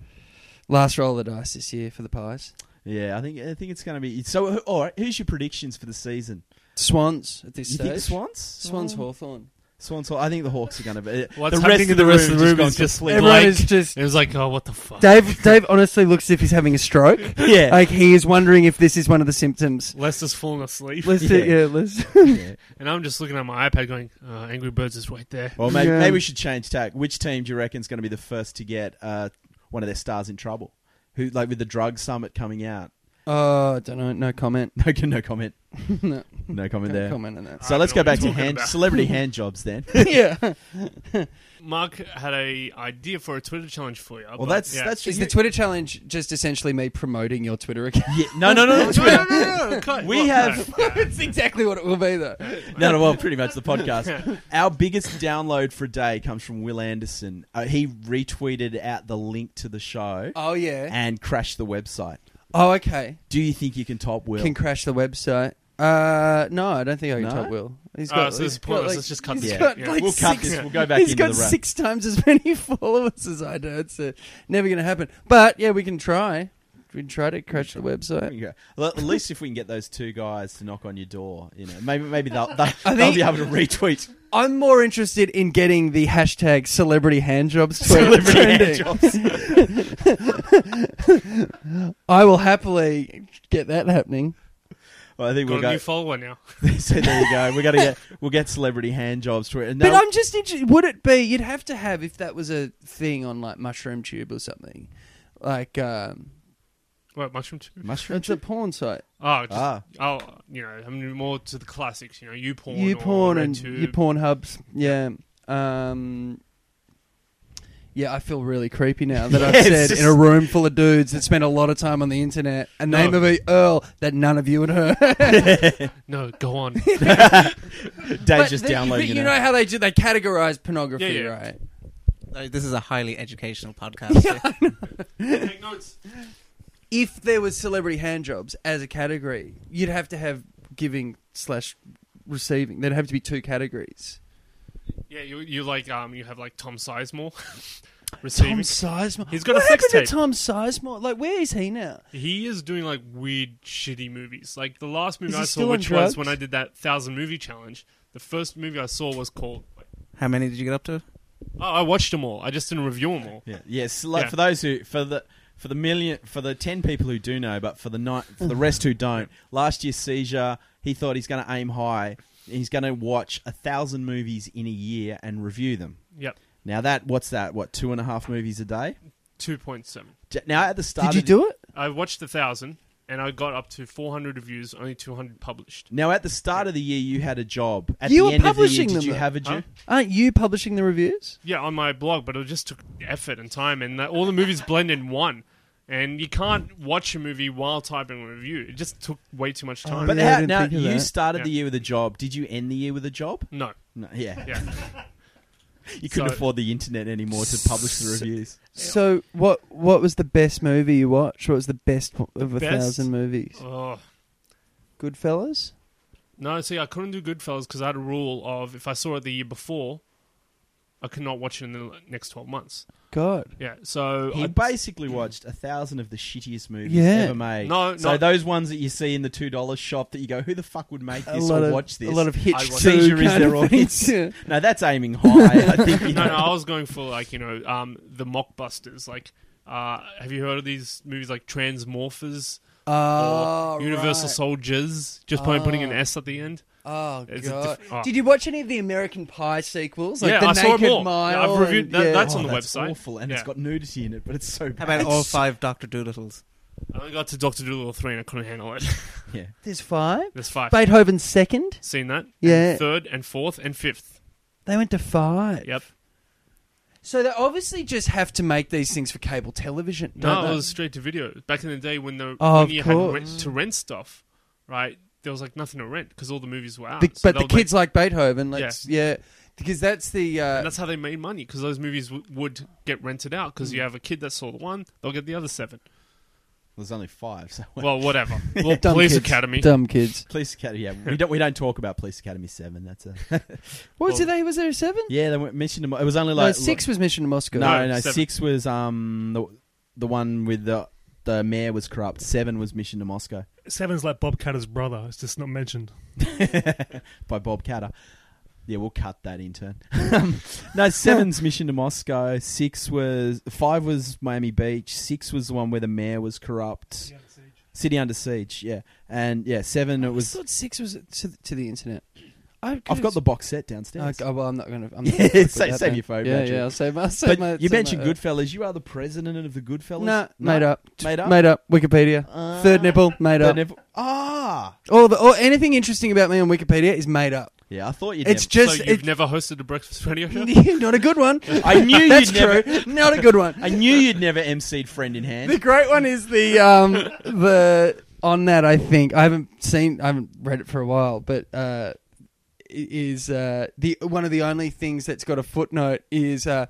Speaker 2: Last roll of the dice this year for the Pies.
Speaker 1: Yeah, I think I think it's going to be. So, all right, who's your predictions for the season?
Speaker 2: Swans at this
Speaker 1: You
Speaker 2: stage.
Speaker 1: think Swans?
Speaker 2: Swans
Speaker 1: Oh.
Speaker 2: Hawthorn.
Speaker 1: Swans. I think the Hawks are going to be.
Speaker 4: What's
Speaker 1: the
Speaker 4: happening
Speaker 1: rest of the,
Speaker 4: the rest of the
Speaker 1: room
Speaker 4: room is just
Speaker 1: completely-
Speaker 2: Everyone is just
Speaker 4: It was like, oh, what the fuck?
Speaker 2: Dave. Dave honestly looks as if he's having a stroke.
Speaker 1: Yeah.
Speaker 2: Like he is wondering if this is one of the symptoms.
Speaker 4: Lester's falling asleep,
Speaker 2: Let's
Speaker 1: Yeah.
Speaker 2: do, yeah, let's.
Speaker 1: Yeah.
Speaker 4: and I'm just looking at my iPad, going, uh, "Angry Birds is right there."
Speaker 1: Well, maybe,
Speaker 2: Yeah.
Speaker 1: maybe we should change tack. Which team do you reckon is going to be the first to get uh, one of their stars in trouble? Who, like, with the drug summit coming out?
Speaker 2: Oh, don't know. No comment.
Speaker 1: No, no comment.
Speaker 2: no,
Speaker 1: No comment
Speaker 2: no
Speaker 1: there.
Speaker 2: comment on that.
Speaker 1: So
Speaker 4: I
Speaker 1: let's
Speaker 4: don't know
Speaker 1: go
Speaker 4: what
Speaker 1: back
Speaker 4: you're
Speaker 1: to
Speaker 4: talking
Speaker 1: hand,
Speaker 4: about.
Speaker 1: celebrity hand jobs then.
Speaker 2: yeah.
Speaker 4: Mark had a idea for a Twitter challenge for you.
Speaker 1: Well,
Speaker 4: but,
Speaker 1: that's
Speaker 4: yeah.
Speaker 1: that's
Speaker 2: Is
Speaker 1: you-
Speaker 2: the Twitter challenge just essentially me promoting your Twitter account?
Speaker 1: Yeah, no, no, no, no,
Speaker 4: no,
Speaker 1: Twitter.
Speaker 4: no, no, no, cut.
Speaker 1: We
Speaker 4: Look,
Speaker 1: have-
Speaker 4: no.
Speaker 2: It's exactly what it will be, though.
Speaker 1: No, no, well, pretty much the podcast. Our biggest download for a day comes from Wil Anderson. Uh, he retweeted out the link to the show
Speaker 2: Oh yeah.
Speaker 1: and crashed the website.
Speaker 2: Oh okay.
Speaker 1: Do you think you can top Wil?
Speaker 2: Can crash the website. Uh, no, I don't think I can
Speaker 1: No?
Speaker 2: top Wil. He's got.
Speaker 4: so
Speaker 2: he's
Speaker 4: it's pointless.
Speaker 2: got,
Speaker 4: Let's just cut
Speaker 2: he's
Speaker 4: this
Speaker 1: Yeah.
Speaker 2: got,
Speaker 4: yeah.
Speaker 2: like,
Speaker 1: we'll cut
Speaker 2: six,
Speaker 1: this. We'll go back
Speaker 2: He's
Speaker 1: into
Speaker 2: got
Speaker 1: the rap.
Speaker 2: six times as many followers as I do. It's uh, never going to happen. But yeah, we can try. We can try to crash the website.
Speaker 1: Okay. Well, at least if we can get those two guys to knock on your door, you know, maybe maybe they'll they'll,
Speaker 2: I
Speaker 1: they'll
Speaker 2: think-
Speaker 1: be able to retweet
Speaker 2: I'm more interested in getting the hashtag celebrity handjobs
Speaker 1: celebrity
Speaker 2: trending.
Speaker 1: hand.
Speaker 2: I will happily get that happening.
Speaker 1: Well, I think
Speaker 4: Got
Speaker 1: we'll
Speaker 4: a
Speaker 1: go.
Speaker 4: new follower now.
Speaker 1: so there you go. We got to get we'll get celebrity hand jobs to it. And
Speaker 2: But
Speaker 1: they'll-
Speaker 2: I'm just interested. Would it be? You'd have to have if that was a thing on like Mushroom Tube or something. Like um,
Speaker 4: What mushroom tube?
Speaker 1: mushroom.
Speaker 2: it's a porn site.
Speaker 4: Oh, just,
Speaker 1: Ah,
Speaker 4: oh, you know, I'm more to the classics. You know, you porn,
Speaker 2: you porn and
Speaker 4: RedTube.
Speaker 2: you porn hubs. Yeah. Um, yeah, I feel really creepy now that
Speaker 1: Yeah,
Speaker 2: I've
Speaker 1: it's
Speaker 2: said
Speaker 1: just-
Speaker 2: in a room full of dudes that spent a lot of time on the internet a
Speaker 4: No.
Speaker 2: name of a Earl that none of you had heard.
Speaker 4: No, go on.
Speaker 1: Dave's just
Speaker 2: the-
Speaker 1: downloading
Speaker 2: but
Speaker 1: it.
Speaker 2: you
Speaker 1: now.
Speaker 2: know how they do? They categorize pornography,
Speaker 4: Yeah, yeah.
Speaker 2: right?
Speaker 3: This is a highly educational podcast.
Speaker 4: Take notes.
Speaker 2: If there was celebrity hand jobs as a category, you'd have to have giving slash receiving. There'd have to be two categories.
Speaker 4: Yeah, you you like um you have like Tom Sizemore Receiving.
Speaker 2: Tom
Speaker 4: receiving.
Speaker 2: Sizemore.
Speaker 4: He's got
Speaker 2: what
Speaker 4: a sex
Speaker 2: happened
Speaker 4: tape.
Speaker 2: to Tom Sizemore? Like, where is he now?
Speaker 4: He is doing like weird, shitty movies. Like the last movie
Speaker 2: Is he
Speaker 4: I
Speaker 2: still
Speaker 4: saw,
Speaker 2: on
Speaker 4: which was when I did that thousand movie challenge. The first movie I saw was called.
Speaker 3: How many did you get up to?
Speaker 4: Oh, I watched them all. I just didn't review them all.
Speaker 1: Yeah. Yes. Like
Speaker 4: Yeah.
Speaker 1: for those who for the for the million for the ten people who do know, but for the ni- for the rest who don't. Last year's seizure, he thought he's going to aim high. he's going to watch a thousand movies in a year and review them.
Speaker 4: Yep,
Speaker 1: Now that what's that? What two and a half movies a day?
Speaker 4: two point seven.
Speaker 1: Now at the start,
Speaker 2: Did you do it?
Speaker 4: I watched a thousand, and I got up to four hundred reviews. Only two hundred published.
Speaker 1: Now at the start of the year, you had a job. At
Speaker 2: You
Speaker 1: the
Speaker 2: were
Speaker 1: end of the year,
Speaker 2: publishing
Speaker 1: did
Speaker 2: them,
Speaker 1: you
Speaker 2: though.
Speaker 1: have a job?
Speaker 4: Huh?
Speaker 2: Aren't you publishing the reviews?
Speaker 4: Yeah, on my blog, but it just took effort and time, and that, all the movies blend in one. And you can't watch a movie while typing a review. It just took way too much oh, time.
Speaker 1: But
Speaker 2: yeah, I
Speaker 1: how,
Speaker 2: didn't
Speaker 1: now
Speaker 2: think of
Speaker 1: you
Speaker 2: that.
Speaker 1: started
Speaker 4: Yeah.
Speaker 1: the year with a job. Did you end the year with a job?
Speaker 4: no,
Speaker 1: No, yeah.
Speaker 4: yeah.
Speaker 1: You couldn't
Speaker 4: So-
Speaker 1: afford the internet anymore to publish the reviews.
Speaker 2: So what what was the best movie you watched? What was the best of a
Speaker 4: Best?
Speaker 2: thousand movies?
Speaker 4: Oh.
Speaker 2: Goodfellas.
Speaker 4: No, see, I couldn't do Goodfellas because I had a rule of if I saw it the year before, I could not watch it in the next 12 months.
Speaker 2: God.
Speaker 4: Yeah, so
Speaker 1: He
Speaker 4: I,
Speaker 1: basically watched a thousand of the shittiest movies
Speaker 2: Yeah.
Speaker 1: ever made.
Speaker 4: No,
Speaker 1: so
Speaker 4: no.
Speaker 1: those ones that you see in the two dollar shop that you go, who the fuck would make this
Speaker 2: lot
Speaker 1: or
Speaker 2: of
Speaker 1: watch this?
Speaker 2: a lot of
Speaker 4: I
Speaker 2: Hitch
Speaker 4: watched-
Speaker 2: two
Speaker 1: Seizure is
Speaker 2: kind
Speaker 1: their
Speaker 2: of things.
Speaker 1: no, that's aiming high. I think. You
Speaker 4: no,
Speaker 1: know.
Speaker 4: no, I was going for like, you know, um, the mockbusters. Like, uh, have you heard of these movies like Transmorphers
Speaker 2: Oh,
Speaker 4: or Universal
Speaker 2: right.
Speaker 4: Soldiers? Just by putting an
Speaker 2: Oh.
Speaker 4: S at the end.
Speaker 2: Oh
Speaker 4: It's a
Speaker 2: god!
Speaker 4: diff- oh.
Speaker 2: Did you watch any of the American Pie sequels? Like
Speaker 4: Yeah,
Speaker 2: the
Speaker 4: I saw 'em
Speaker 2: Naked
Speaker 4: all.
Speaker 2: Mile.
Speaker 4: Yeah, I've reviewed-
Speaker 2: and-
Speaker 4: that-
Speaker 2: yeah.
Speaker 4: that's
Speaker 1: Oh,
Speaker 4: on the oh,
Speaker 1: that's
Speaker 4: website.
Speaker 1: awful, and it's
Speaker 4: Yeah.
Speaker 1: got nudity in it, but it's so bad.
Speaker 3: How about all five Doctor Dolittles?
Speaker 4: I only got to Doctor Dolittle three and I couldn't handle it.
Speaker 1: Yeah.
Speaker 2: There's five.
Speaker 4: There's five.
Speaker 2: Beethoven's second.
Speaker 4: Seen that?
Speaker 2: Yeah.
Speaker 4: And third and fourth and fifth.
Speaker 2: They went to five.
Speaker 4: Yep.
Speaker 2: So they obviously just have to make these things for cable television.
Speaker 4: No,
Speaker 2: don't
Speaker 4: it
Speaker 2: they?
Speaker 4: was straight to video. Back in the day when the
Speaker 2: Oh,
Speaker 4: when
Speaker 2: of
Speaker 4: you
Speaker 2: course.
Speaker 4: had rent, to rent stuff, right? There was like nothing to rent because all the movies were out.
Speaker 2: Be-
Speaker 4: So
Speaker 2: but the
Speaker 4: they'll make-
Speaker 2: kids like Beethoven. Let's yeah. because that's the uh,
Speaker 4: and that's how they made money because those movies w- would get rented out because
Speaker 2: Hmm.
Speaker 4: you have a kid that saw the one, they'll get the other seven.
Speaker 1: There's only five. So
Speaker 4: Well, whatever. Well,
Speaker 2: dumb
Speaker 4: Police
Speaker 2: kids.
Speaker 4: Academy.
Speaker 2: Dumb kids.
Speaker 1: Police Academy. Yeah, we don't we don't talk about Police Academy Seven. That's a
Speaker 2: What was
Speaker 4: Well-
Speaker 2: it? They was there a seven?
Speaker 1: yeah. They went Mission to. Mo- It was only
Speaker 2: no,
Speaker 1: like
Speaker 2: six was Mission to Moscow.
Speaker 1: No,
Speaker 4: No,
Speaker 1: no, six was um the the one with the the mayor was corrupt. Seven was Mission to Moscow
Speaker 5: Seven's like Bob Katter's brother. It's just not mentioned.
Speaker 1: by Bob Katter. Yeah, we'll cut that intern. Um, no, seven's Mission to Moscow. Six was five was Miami Beach. Six was the one where the mayor was corrupt. City under siege. Yeah, and yeah, seven it
Speaker 2: I
Speaker 1: was.
Speaker 2: thought six was to, to the internet. I
Speaker 1: I've got the box set downstairs.
Speaker 2: Oh, well, I'm not going to.
Speaker 1: Yeah,
Speaker 2: gonna fuck with
Speaker 1: save- save your phone,
Speaker 2: Yeah, yeah. I'll save my. I'll save
Speaker 1: But
Speaker 2: my
Speaker 1: you
Speaker 2: save
Speaker 1: mentioned
Speaker 2: my, uh,
Speaker 1: Goodfellas. You are the president of the Goodfellas.
Speaker 2: No,
Speaker 1: No?
Speaker 2: made up.
Speaker 1: Made up?
Speaker 2: Made up. Wikipedia.
Speaker 1: Ah.
Speaker 2: Third nipple. Made
Speaker 1: Third
Speaker 2: up.
Speaker 1: nipple- Ah,
Speaker 2: All the or anything interesting about me on Wikipedia is made up.
Speaker 1: yeah. I thought you'd.
Speaker 2: It's
Speaker 1: never-
Speaker 2: just
Speaker 4: so you've
Speaker 2: it-
Speaker 4: never hosted a breakfast radio show?
Speaker 2: not a good one.
Speaker 1: I knew
Speaker 2: That's
Speaker 1: you'd never.
Speaker 2: true. Not a good one.
Speaker 1: I knew you'd never emceed friend in hand.
Speaker 2: The great one is the um the on that I think I haven't seen I haven't read it for a while, but uh is uh the one of the only things that's got a footnote is uh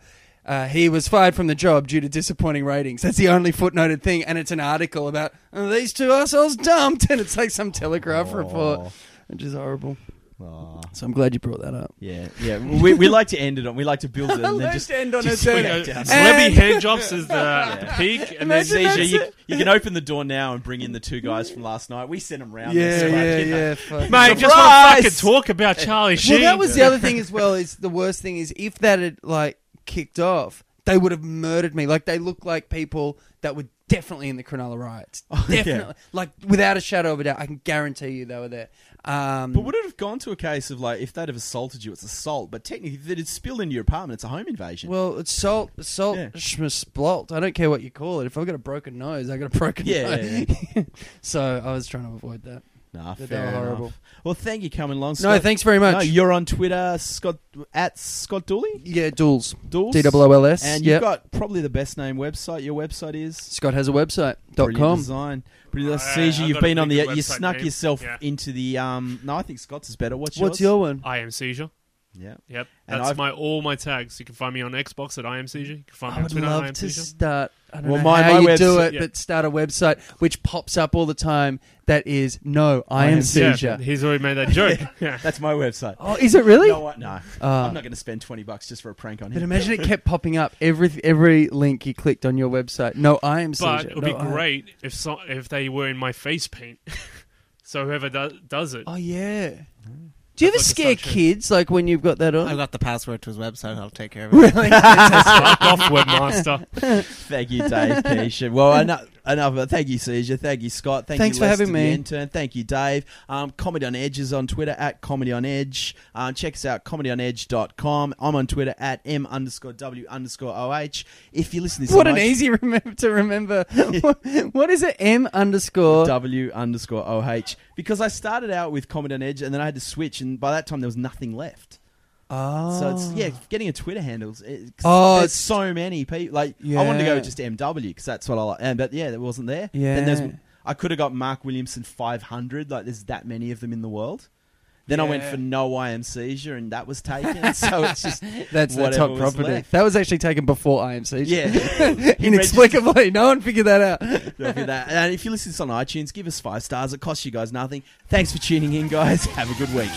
Speaker 2: uh, he was fired from the job due to disappointing ratings. That's the only footnoted thing, and it's an article about oh, these two assholes dumped, and it's like some Telegraph report, which is horrible.
Speaker 1: Aw.
Speaker 2: So I'm glad you brought that up.
Speaker 1: Yeah, yeah. We, we like to end it on. We like to build it and then
Speaker 2: Let's
Speaker 1: just.
Speaker 2: end on
Speaker 1: just
Speaker 2: a
Speaker 1: swing it down.
Speaker 4: Celebrity
Speaker 2: And-
Speaker 4: hand jobs is the peak, and then
Speaker 2: Imagine
Speaker 1: Seizure,
Speaker 2: that's
Speaker 1: you,
Speaker 2: it.
Speaker 1: you can open the door now and bring in the two guys from last night. We sent them round.
Speaker 2: Yeah,
Speaker 1: there,
Speaker 2: yeah,
Speaker 1: so,
Speaker 2: yeah. fuck.
Speaker 4: mate, just want
Speaker 1: Surprise!
Speaker 4: to fucking talk about Charlie Sheen.
Speaker 2: Well, that was the other thing as well. Is the worst thing is if that had like kicked off, they would have murdered me. Like they look like people that were definitely in the Cronulla riots.
Speaker 1: Oh, yeah.
Speaker 2: definitely, like without a shadow of a doubt, I can guarantee you they were there. Um,
Speaker 1: But would it have gone to a case of like if they'd have assaulted you, it's assault. But technically, if it had spilled into your apartment, it's a home invasion.
Speaker 2: well, it's salt, salt,
Speaker 1: Yeah.
Speaker 2: schmesplolt. I don't care what you call it. If I've got a broken nose, I got a broken
Speaker 1: Yeah,
Speaker 2: nose.
Speaker 1: yeah,
Speaker 2: so I was trying to avoid that.
Speaker 1: nah,
Speaker 2: They
Speaker 1: fair enough.
Speaker 2: horrible.
Speaker 1: Well, thank you coming along.
Speaker 2: No, thanks very much.
Speaker 1: No, you're on Twitter, Scott at Scott Dooley.
Speaker 2: yeah, Duels.
Speaker 1: Dools.
Speaker 2: D O L S.
Speaker 1: And
Speaker 2: Yep.
Speaker 1: you've got probably the best name website. Your website is
Speaker 2: Scott has a website. Dot com.
Speaker 1: design. Brilliant.
Speaker 4: Yeah,
Speaker 1: Seizure,
Speaker 4: I've
Speaker 1: you've
Speaker 4: got a
Speaker 1: been on the.
Speaker 4: pretty good
Speaker 1: You
Speaker 4: website
Speaker 1: snuck
Speaker 4: name.
Speaker 1: yourself
Speaker 4: Yeah.
Speaker 1: into the. um No, I think Scott's is better. What's,
Speaker 2: What's
Speaker 1: yours?
Speaker 2: your one?
Speaker 4: I am seizure.
Speaker 1: Yeah.
Speaker 4: Yep,
Speaker 1: And
Speaker 4: that's
Speaker 1: I've-
Speaker 4: my all my tags. You can find me on Xbox at I am seizure. You can find me
Speaker 2: I
Speaker 4: on
Speaker 2: would
Speaker 4: Twitter at I
Speaker 2: love
Speaker 4: am
Speaker 2: to
Speaker 4: seizure.
Speaker 2: start. I don't
Speaker 1: Well,
Speaker 2: know
Speaker 1: my-
Speaker 2: how
Speaker 1: my
Speaker 2: you do
Speaker 1: website-
Speaker 2: it,
Speaker 4: yeah.
Speaker 2: but start a website which pops up all the time. That is no, I,
Speaker 1: I
Speaker 2: am
Speaker 1: am
Speaker 4: Yeah,
Speaker 2: seizure.
Speaker 4: he's already made that joke. yeah.
Speaker 1: That's my website.
Speaker 2: Oh, is it really?
Speaker 1: No, what? no.
Speaker 2: Uh,
Speaker 1: I'm not going to spend twenty bucks just for a prank on him.
Speaker 2: but imagine it kept popping up every every link you clicked on your website. No, I am
Speaker 4: But
Speaker 2: seizure.
Speaker 4: it would be
Speaker 2: No, I-
Speaker 4: great if so, if they were in my face paint. so whoever does does it,
Speaker 2: Oh yeah. Do you ever
Speaker 4: like
Speaker 2: scare kids like when you've got that on?
Speaker 3: I've got the password to his website. I'll take care of it.
Speaker 2: really?
Speaker 4: fuck off, webmaster.
Speaker 1: Thank you, Dave Keisha. Well, I know, enough. Thank you, Seizure. Thank you, Scott. Thank
Speaker 2: Thanks
Speaker 1: you,
Speaker 2: for having me.
Speaker 1: intern. Thank you, Dave. Um, Comedy on Edge is on Twitter at Comedy on Edge. Um, check us out, comedyonedge.com. I'm on Twitter at M underscore W underscore OH. If you listen to this
Speaker 2: What an easy remember to remember. what, what is it? M underscore.
Speaker 1: W underscore OH. Because I started out with Comedy on Edge and then I had to switch, and by that time there was nothing left.
Speaker 2: Oh.
Speaker 1: So it's ah. yeah, getting a Twitter handle. it-
Speaker 2: Oh,
Speaker 1: there's
Speaker 2: it's-
Speaker 1: so many people. Like I wanted to go with just MW because that's what I like. And but yeah, that wasn't there.
Speaker 2: Yeah.
Speaker 1: Then there's I could have got Mark Williamson 500. Like there's that many of them in the world. Then I went for No I Am Seizure, and that was taken. so it's just
Speaker 2: That's the top property.
Speaker 1: left.
Speaker 2: That was actually taken before IMC.
Speaker 1: yeah.
Speaker 2: Inexplicably, no one figured that out.
Speaker 1: That. And if you listen to this on iTunes, give us five stars. It costs you guys nothing. Thanks for tuning in, guys. Have a good week.